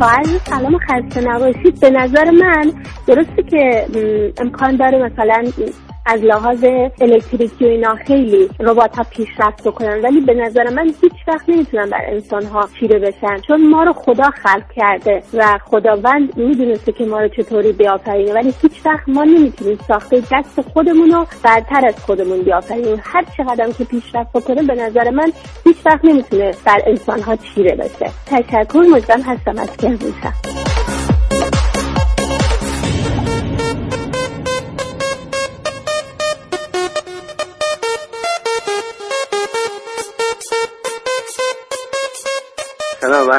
با سلام خسته نباشید. به نظر من درسته که امکان داره مثلا از لحاظ الکتریکی و اینا خیلی ربات ها پیشرفت بکنن. ولی به نظر من هیچ وقت نمی‌تونن بر انسان ها چیره بشن. چون ما رو خدا خلق کرده و خداوند می‌دونسته که ما رو چطوری بیافرینه. ولی هیچ وقت ما نمی‌تونیم ساخته دست خودمون رو برتر از خودمون بیافرینیم. هر چقدر که پیشرفت بکنه به نظر من هیچ وقت نمی‌تونه بر انسان ها چیره بشه. تشکر مجدم هستم از کرمانشاه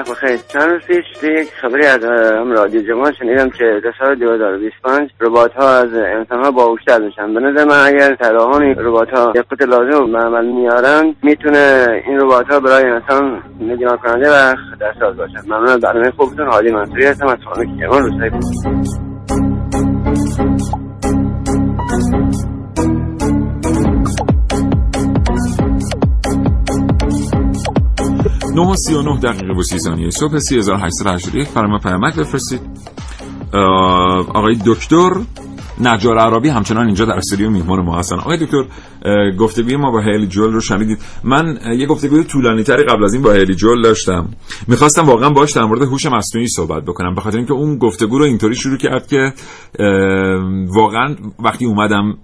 وقت بخیر. چند روز پیش یک خبری از هم رادیو جمال شنیدم که در سال 2025 ربات ها از انسان ها باهوشتر بشن به نظر من اگر طراحان این ربات ها دقت لازم به عمل میارن می‌تونه این ربات ها برای انسان نگران کننده و خطرساز باشن. ممنون. برنامه خوبتون حالی منصوری هستم. از خانه کرمان روستایی 9 و 39 دقیقه و 30 ثانیه صبح 3881 برای ما پیامک بفرستید. آقای دکتر نجار عربی همچنان اینجا در استودیو میهمان ما هستن. آقای دکتر گفتگوی ما با هیلی جول رو شنیدید. من یه گفتگوی طولانی تری قبل از این با هیلی جول داشتم. می‌خواستم واقعا باش در مورد هوش مصنوعی صحبت بکنم به خاطر اینکه اون گفتگو رو اینطوری شروع کرد که واقعا وقتی اومدم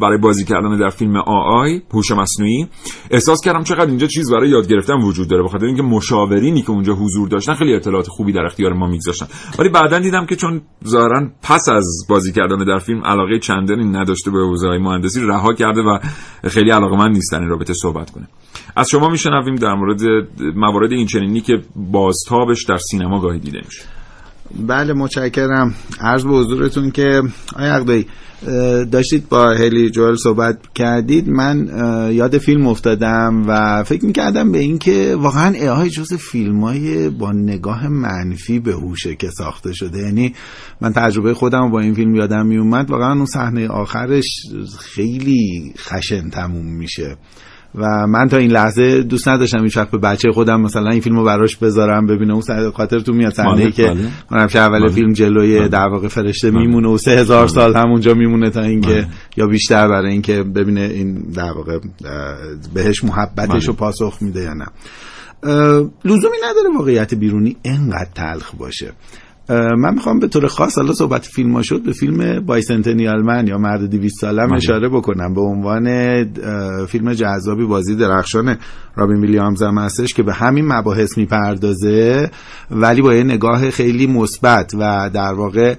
برای بازی کردن در فیلم آی هوش مصنوعی احساس کردم چقدر اینجا چیز برای یاد گرفتن وجود داره به خاطر اینکه مشاورینی که اونجا حضور داشتن خیلی اطلاعات خوبی در اختیار ما میگذاشتن. ولی بعدا دیدم که چون ظاهرا پس از بازی کردن در علاقه چندانی نداشته به حوزه مهندسی رها کرده و خیلی علاقه من نیستن این رابطه صحبت کنه. از شما میشنویم در مورد موارد این چنینی که بازتابش در سینما گاهی دیده میشه. بله متشکرم. عرض به حضورتون که آیا عقدایی داشتید با هلی جوال صحبت کردید. من یاد فیلم افتادم و فکر می‌کردم به اینکه واقعا ای جز فیلم های با نگاه منفی به هوشه که ساخته شده. یعنی من تجربه خودم با این فیلم یادم میومد واقعا اون صحنه آخرش خیلی خشن تموم میشه. و من تا این لحظه دوست نداشتم این به بچه خودم مثلا این فیلمو براش بذارم ببینه. اون خاطرتون میاد. صحنه که. من همیشه اول. فیلم جلوی. در واقع فرشته میمونه و سه هزار سال همونجا میمونه تا اینکه یا بیشتر برای اینکه ببینه این در واقع بهش محبتش رو پاسخ میده یا نه. لزومی نداره واقعیت بیرونی انقدر تلخ باشه. من می‌خوام به طور خاص حالا صحبت فیلم ها شد به فیلم بایسنتنیال من یا مرد دیویست سالم. اشاره بکنم به عنوان فیلم جذابی بازی درخشان رابین ویلیامز هم هستش که به همین مباحث می‌پردازه ولی با یه نگاه خیلی مثبت و در واقع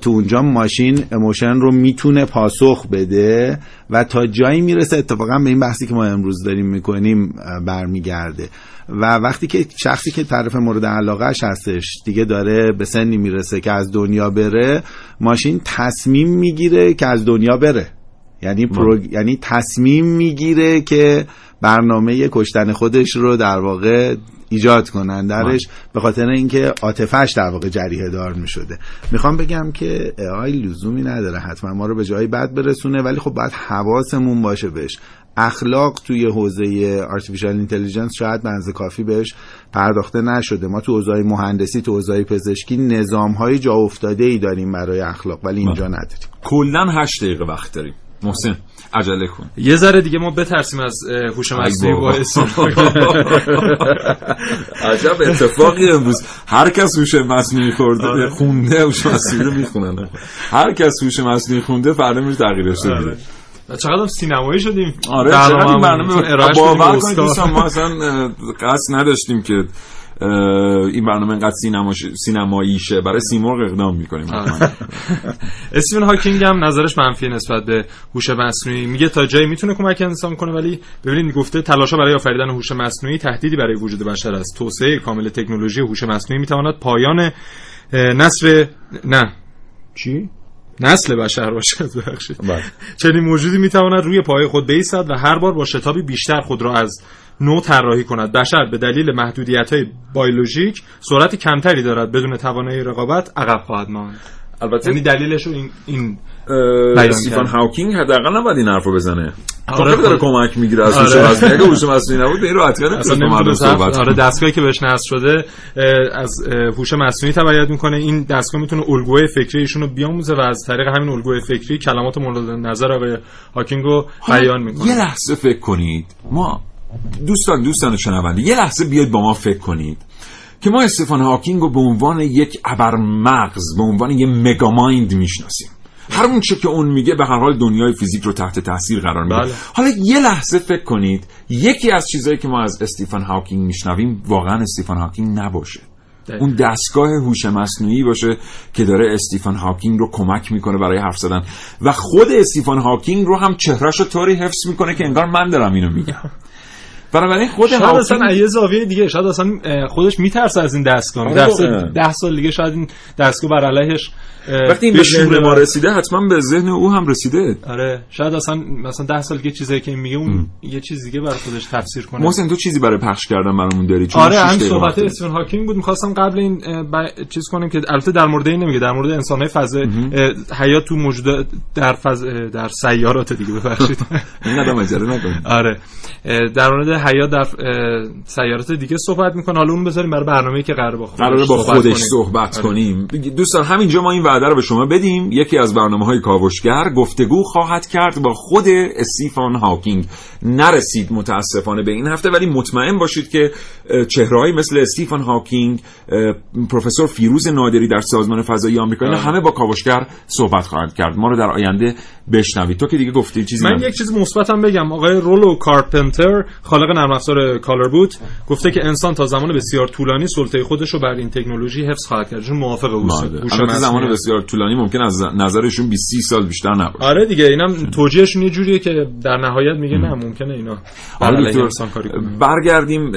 تو اونجا ماشین اموشن رو می‌تونه پاسخ بده و تا جایی می‌رسه اتفاقا به این بحثی که ما امروز داریم می‌کنیم برمیگرده. و وقتی که شخصی که طرف مورد علاقهش هستش دیگه داره به سنی می‌رسه که از دنیا بره ماشین تصمیم می‌گیره که از دنیا بره. یعنی پرو... یعنی تصمیم می‌گیره که برنامه کشتن خودش رو در واقع ایجاد کنن. درش به خاطر اینکه عاطفش در واقع جریحه دار می شده می‌خوام بگم که AI لزومی نداره حتما ما رو به جایی بد برسونه ولی خب باید حواسمون باشه بهش. اخلاق توی حوزه artificial intelligence شاید بنز کافی بهش پرداخته نشده. ما تو حوزه مهندسی تو حوزه پزشکی نظام های جا افتاده ای داریم برای اخلاق ولی اینجا نداریم. کلا 8 دقیقه وقت داریم. محسن عجله کن. یه ذره دیگه ما بترسیم از هوش مصنوعی. باعث عجب اتفاقی امروز. هر کس هوش مصنوعی خورده آره. خونده هوش مصنوعی رو می‌خونن. هر کس هوش مصنوعی خونده فردا میره تغییرش آره. میده چقدر هم سینمایی شدیم. آره چقدر برنامه باور کنید ما اصلا قصد نداشتیم که این برنامه اینقدر سینما سینمایی شه برای سیمرغ اقدام می‌کنیم. استیون هاکینگ هم نظرش منفی نسبت به هوش مصنوعی. میگه تا جایی می‌تونه کمک انسان کنه ولی ببینید گفته تلاشا برای آفریدن هوش مصنوعی تهدیدی برای وجود بشر است. توسعه کامل تکنولوژی هوش مصنوعی می‌تواند پایان نسل نه. چی؟ نسل بشر باشد ببخشید. چنین موجودی می‌تواند روی پای خود بایستد و هر بار با شتابی بیشتر خود را از نو طراحی کند بشر به دلیل محدودیت های بیولوژیک سرعت کمتری دارد بدون توانایی رقابت عقب خواهد ماند البته یعنی دلیلش این, این استیفن کرد. هاکینگ حداقل نباید این حرفو بزنه آره، آره داره خب. کمک می‌گیره از هوش آره. مصنوعی اگه هوش مصنوعی نبود به این راحتی صحبت آره. دستگاهی که بهش نصب شده از هوش مصنوعی تبعیت می‌کنه این دستگاه می‌تونه الگوی فکری ایشون رو بیاموزه و از طریق همین الگوی فکری کلمات مورد نظر آقای هاکینگ رو بیان می‌کنه یه لحظه فکر کنید ما دوستان دوستان شنونده یه لحظه بیاید با ما فکر کنید که ما استفان هاکینگ رو به عنوان یک ابرمغز به عنوان یه مگامایند می‌شناسیم. هر اون چه که اون میگه به هر حال دنیای فیزیک رو تحت تاثیر قرار میده. بله. حالا یه لحظه فکر کنید یکی از چیزهایی که ما از استیفن هاکینگ میشنویم واقعا استیفن هاکینگ نباشه. دقیقا. اون دستگاه هوش مصنوعی باشه که داره استیفن هاکینگ رو کمک می‌کنه برای حرف زدن. و خود استیفن هاکینگ رو هم چهرش رو طوری حفظ می‌کنه که انگار من دارم اینو میگم. بنابراین خود شاید هاکینگ اصلا از یه زاویه دیگه شاید اصلا خودش میترسه از این دستگاه. آره ده واقعا. سال, ده سال دیگه شاید این دستگاه بر علیهش وقتی این به ذهن ما رسیده حتما به ذهن او هم رسیده. آره شاید اصلا مثلا ده سال دیگه چیزایی که میگه اون یه چیز دیگه برای خودش تفسیر کنه. محسن تو چیزی برای پخش کردن برامون داری؟ چون آره دقیقه صحبت. استیون هاکینگ بود. می‌خواستم قبل این ب- چیز کنیم که البته در مورد این نمیگه در مورد انسان های فضا حیات تو موجود در فض... اه، در سیارات دیگه ببخشید. اینقدر عجله نکنید آره در مورد حیات در سیارات دیگه صحبت می‌کنه حالا اون بذاریم برای برنامه‌ای که قراره با خودش با صحبت خودش کنیم. صحبت آره. کنیم دوستان همینجا ما این وعده رو به شما بدیم یکی از برنامه های کاوشگر گفتگو خواهد کرد با خود استیفان هاکینگ نرسید متاسفانه به این هفته ولی مطمئن باشید که چهرهایی مثل استیفن هاکینگ پروفسور فیروز نادری در سازمان فضایی آمریکا. همه با کاوشگر صحبت خواهند کرد ما رو در آینده بشنوید تو که دیگه گفتی چیزی من. یک چیز مثبتم بگم آقای رولو کارپنتر خالق نرم افزار Cleverbot گفته که انسان تا زمان بسیار طولانی سلطه خودش رو بر این تکنولوژی حفظ خواهد کرد. چون موافق بله. البته مصنوعی زمان. بسیار طولانی ممکن از نظرشون 20 30 سال بیشتر نباشه. آره دیگه اینم توجیهشون یه جوریه که در نهایت میگه نه ممکنه اینا آره دکتر برگردیم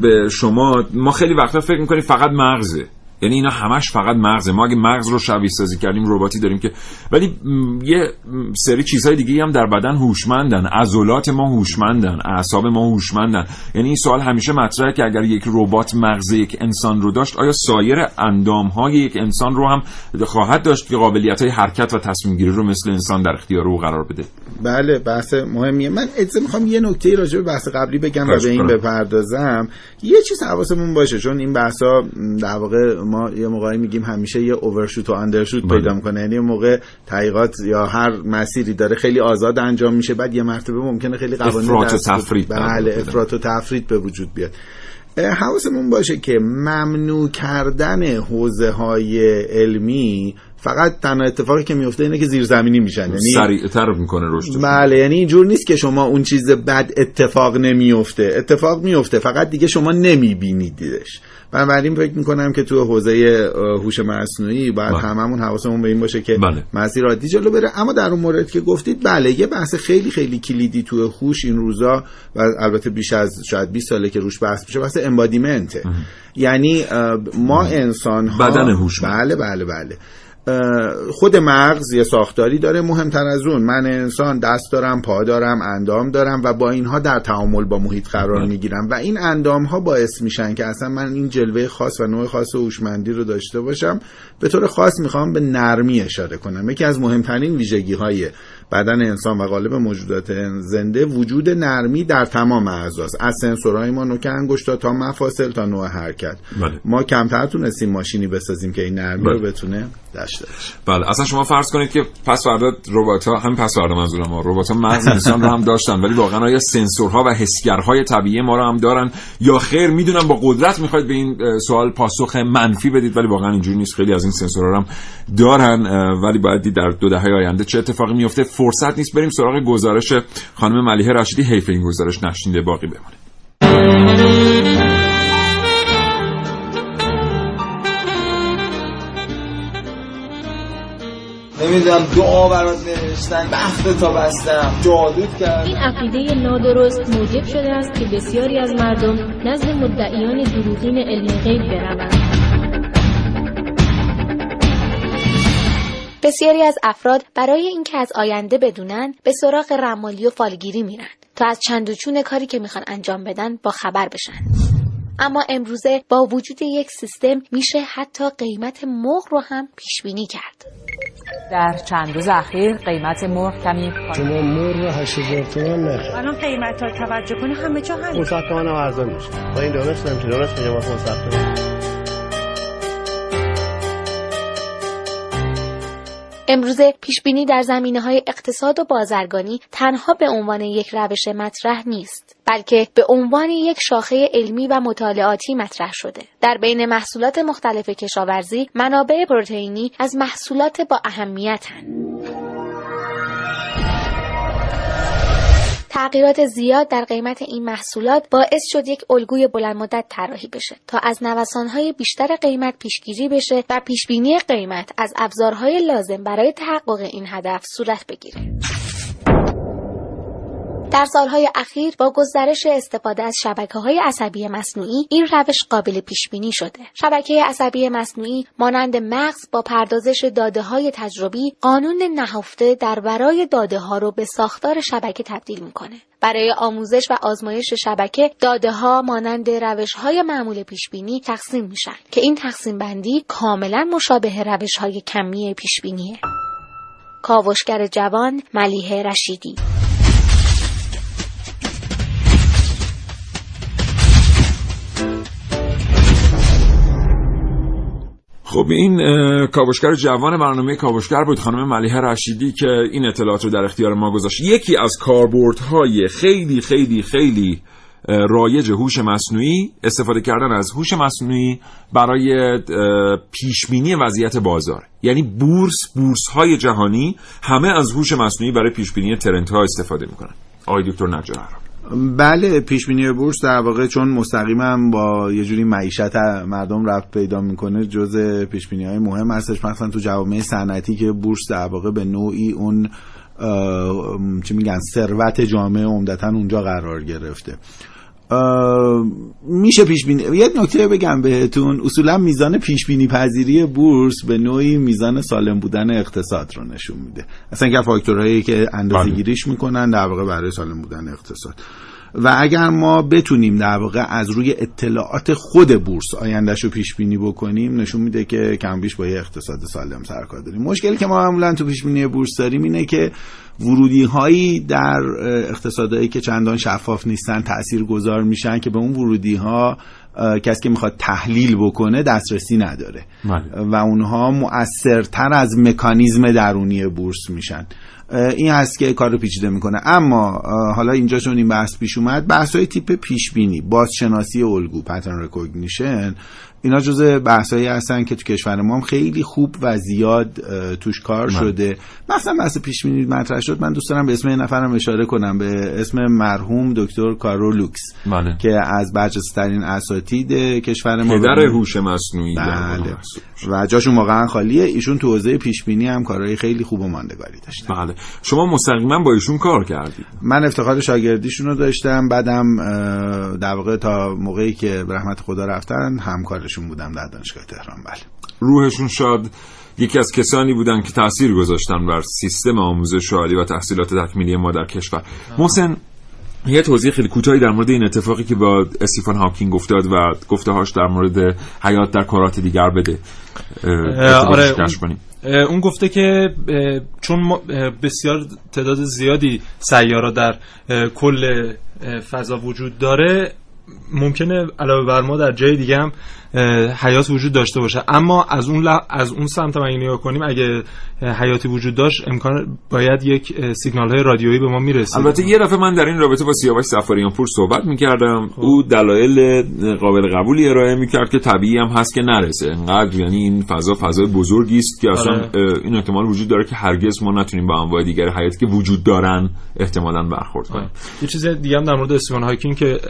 به شما. ما خیلی وقتا فکر می‌کنیم فقط مغزه. یعنی اینا همش فقط مغزه. ما اگه مغز رو شبیه سازی کردیم رباتی داریم که ولی یه سری چیزهای دیگه هم در بدن هوشمندن. عضلات ما هوشمندن. اعصاب ما هوشمندن. یعنی این سوال همیشه مطرحه که اگر یک ربات مغز یک انسان رو داشت آیا سایر اندام های یک انسان رو هم خواهد داشت که قابلیت های حرکت و تصمیم گیری رو مثل انسان در اختیار او قرار بده؟ بله بحث مهمیه. من اجازه می‌خوام یه نکته راجع به بحث قبلی بگم و به این. بپردازم. یه چیز حواسمون باشه چون این بحثا در واقع ما یه موقعی میگیم همیشه یه اوورشوت و اندرشوت بله. پیدا می‌کنه یعنی موقع تحقیقات یا هر مسیری داره خیلی آزاد انجام میشه بعد یه مرتبه ممکنه خیلی قوانین افراط و تفرید بله. افراط و تفرید به وجود بیاد حواسمون باشه که ممنوع کردن حوزه های علمی فقط تنها اتفاقی که میفته اینه که زیرزمینی میشن. یعنی سریعتر می‌کنه رشد بله یعنی اینجور نیست که شما اون چیز بد اتفاق نمیفته اتفاق میفته فقط دیگه شما نمیبینیدش. بنابراین فکر می‌کنم که تو حوزه هوش مصنوعی باید بله. هممون حواسمون به این باشه که بله. مسیر عادی جلو بره. اما در اون مورد که گفتید بله یه بحث خیلی خیلی کلیدی تو هوش این روزا و البته بیش از شاید 20 ساله که روش بحث میشه بحث امبادیمنته یعنی ما انسان ها بدن هوش بله بله بله. خود مغز یه ساختاری داره مهمتر از اون. من انسان دست دارم پا دارم اندام دارم و با اینها در تعامل با محیط قرار می‌گیرم. و این اندام ها باعث میشن که اصلا من این جلوه خاص و نوع خاص هوشمندی رو داشته باشم. به طور خاص می‌خوام به نرمی اشاره کنم. یکی از مهمترین ویژگی های بدن انسان و غالب موجودات زنده وجود نرمی در تمام اعضاست از سنسورهای ما نوک انگشتا تا مفاصل تا نوع حرکت. بله. ما کمتر تونستیم ماشینی بسازیم که این نرمی رو بله. بتونه داشته بله. اصلا شما فرض کنید که پس فردا ربات ها هم پس فردا منظورم ها. ربات ها مغز انسان رو هم داشتن ولی واقعا آیا سنسورها و حسگرهای طبیعی ما رو هم دارن؟ یا خیر می‌دونم با قدرت می‌خواید به این سوال پاسخ منفی بدید ولی واقعا اینجوری نیست. خیلی از این سنسورها رو هم دارن ولی باید دید در دو دهه آینده چه اتفاقی میفته فرصت نیست بریم سراغ گزارش خانم ملیحه رشیدی حیف این گزارش نشنیده باقی بمونه. نمی‌دونم دعا برات نوشتن. بخت تا بستم. جادوت کرد این عقیده نادرست موجب شده است که بسیاری از مردم نزد مدعیان دروغین علم غیب بروند. بسیاری از افراد برای اینکه از آینده بدونن به سراغ رمالی و فالگیری میرن تا از چند و چون کاری که می‌خوان انجام بدن با خبر بشن. اما امروزه با وجود یک سیستم میشه حتی قیمت مرغ رو هم پیش بینی کرد. در چند روز اخیر قیمت مرغ کمی شما مرغ رو 8000 تومان نخرید. الان قیمت ها توجه کنه همه جا همین. مسخمان هم ارزان میشه. با این دانش نمیشه دانش میگه امروزه پیشبینی در زمینه های اقتصاد و بازرگانی تنها به عنوان یک روش مطرح نیست بلکه به عنوان یک شاخه علمی و مطالعاتی مطرح شده. در بین محصولات مختلف کشاورزی منابع پروتئینی از محصولات با اهمیتند تغییرات زیاد در قیمت این محصولات باعث شد یک الگوی بلند مدت طراحی بشه تا از نوسانهای بیشتر قیمت پیشگیری بشه و پیشبینی قیمت از ابزارهای لازم برای تحقق این هدف صورت بگیره. در سالهای اخیر با گسترش استفاده از شبکه های عصبی مصنوعی این روش قابل پیش بینی شده. شبکه عصبی مصنوعی مانند مغز با پردازش داده های تجربی قانون نهفته در برای داده ها رو به ساختار شبکه تبدیل می‌کنه. برای آموزش و آزمایش شبکه داده ها مانند روش های معمول پیش بینی تقسیم میشن که این تقسیم بندی کاملا مشابه روش های کمی پیش بینیه. کاوشگر جوان ملیحه رشیدی خب این کاوشگر جوان برنامه کاوشگر بود خانم ملیحه رشیدی که این اطلاعات رو در اختیار ما گذاشت. یکی از کاربردهای خیلی خیلی خیلی رایج هوش مصنوعی استفاده کردن از هوش مصنوعی برای پیشبینی وضعیت بازار. یعنی بورس بورس های جهانی همه از هوش مصنوعی برای پیشبینی ترنت ها استفاده می‌کنن. آقای دکتر نجار بله پیش بینی بورس در واقع چون مستقیما با یه جوری معیشت مردم رفت پیدا می‌کنه جز پیش بینی های مهم هستش. مثلا تو جوامع صنعتی که بورس در واقع به نوعی اون چی میگن ثروت جامعه عمدتا اونجا قرار گرفته. میشه پیش بینی یه نکته بگم بهتون. اصولا میزان پیش بینی پذیری بورس به نوعی میزان سالم بودن اقتصاد رو نشون میده. اصلا که فاکتورهایی که اندازه گیریش می‌کنن در واقع برای سالم بودن اقتصاد. و اگر ما بتونیم در واقع از روی اطلاعات خود بورس آیندهش رو پیش بینی بکنیم نشون میده که کم بیش با یه اقتصاد سالم سرکار داریم. مشکلی که ما معمولا تو پیش بینی بورس داریم اینه که ورودی هایی در اقتصادهایی که چندان شفاف نیستن تأثیر گذار میشن که به اون ورودی ها کسی که می‌خواد تحلیل بکنه دسترسی نداره. و اونها متأثر از مکانیزم درونی بورس میشن. این هست که کار رو پیچیده می‌کنه. اما حالا اینجا چون این بحث پیش اومد بحث های تیپ پیش بینی بازشناسی الگو pattern recognition اینا جز بحثایی هستن که تو کشور ما هم خیلی خوب و زیاد توش کار من. شده. مثلا بحث پیش بینی مطرح شد. من دوست دارم به اسم نفرم اشاره کنم. به اسم مرحوم دکتر کارو لوکس بله. که از برجسته ترین اساتید کشور ما پدر هوش مصنوعی. بله. و جاشون واقعا خالیه. ایشون تو حوزه پیش بینی هم کارهای خیلی خوب و ماندگاری داشتن بله. شما مستقیما با ایشون کار کردید. من افتخار شاگردیشون رو داشتم. بعدم در واقع تا موقعی که به رحمت خدا رفتن همکارشون بودم در دانشگاه تهران بله. روحشون شاد یکی از کسانی بودن که تاثیر گذاشتن بر سیستم آموزش عالی و تحصیلات تکمیلی ما در کشور. محسن یه توضیح خیلی کوتاهی در مورد این اتفاقی که با استیفن هاکینگ افتاد و گفته هاش در مورد حیات در کارات دیگر بده. آره کنیم. اون گفته که چون بسیار تعداد زیادی سیارا در کل فضا وجود داره ممکنه علاوه بر ما در جای دیگه هم حیات وجود داشته باشه. اما از اون از اون سمت اگه نگاه کنیم اگه حیاتی وجود داشت امکان باید یک سیگنال های رادیویی به ما می‌رسید. البته یه دفعه من در این رابطه با سیاوش سفاریان پور صحبت می‌کردم. خب. او دلایل قابل قبولی ارائه می‌کرد که طبیعی هم هست که نرسه. انقدر یعنی این فضا فضای بزرگی است که اصلا آره. این احتمال وجود داره که هرگز ما نتونیم با انواع دیگر حیاتی که وجود دارن احتمالا برخورد کنیم. یه چیز دیگه هم در مورد استیون هاکینگ که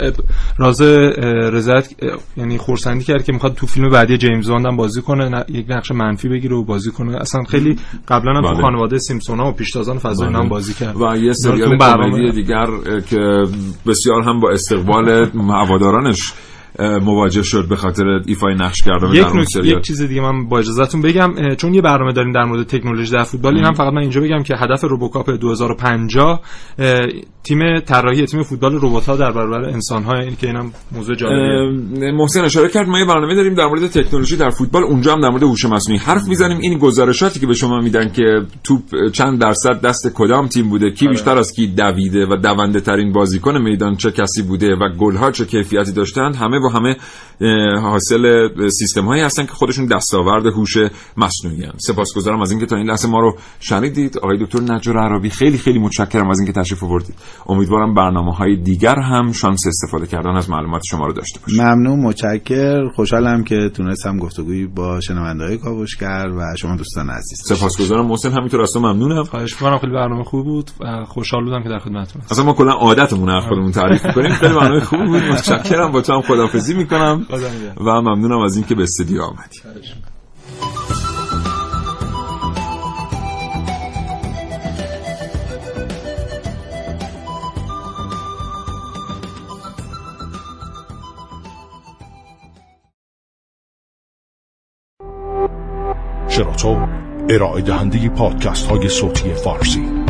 راز رضایت یعنی خورسندی کرد که می‌خواد تو فیلم بعدی جیمز واند هم بازی کنه یک نقش منفی بگیره و بازی کنه اصلا خیلی قبلا هم بله. تو خانواده سیمپسون ها و پیشتازان فضایی بله. هم بازی کرد و یه سریال کمدی دیگر که بسیار هم با استقبال هوادارانش مواجه شد به خاطر ایفای نقش کردن یک یک چیز دیگه من با اجازهتون بگم چون یه برنامه داریم در مورد تکنولوژی در فوتبال این هم فقط من اینجا بگم که هدف روبوکاپ 2050 تیم طراحی تیم فوتبال ربات ها در برابر انسان ها این که اینم موضوع جالبیه. محسن اشاره کرد ما یه برنامه داریم در مورد تکنولوژی در فوتبال اونجا هم در مورد هوش مصنوعی حرف می‌زنیم. این گزارشاتی که به شما میدن که توپ چند درصد دست کدام تیم بوده کی آره. بیشتر از کی دویده و دونده ترین بازیکن میدان چه کسی بوده و گل ها چه کیفیتی داشتند همه و همه حاصل سیستم هایی هستن که خودشون دستاورد هوش مصنوعی هستند سپاسگزارم از اینکه تا این لحظه ما رو شنیدید. آقای دکتر نجار عربی خیلی خیلی متشکرم از اینکه تشریف آوردید. امیدوارم برنامه های دیگر هم شانس استفاده کردن از معلومات شما رو داشته باشیم ممنون متشکر. خوشحالم که تونستم گفتگویی با شنونده های کاوشگر و شما دوستان عزیز سپاسگزارم. محسن همینطور از تو ممنونم. خواهش می‌کنم. خیلی برنامه خوب بود و خوشحال بودم که در خدمتتون هستم. اصلا ما کلا عادتمون از خودمون تعریف کنیم. خیلی برنامه خوب بود. متشکرم. با تو هم خداحافظی می‌کنم و ممنونم از اینکه به استودیو آمدی. شراطو ارائه دهنده پادکست های صوتی فارسی.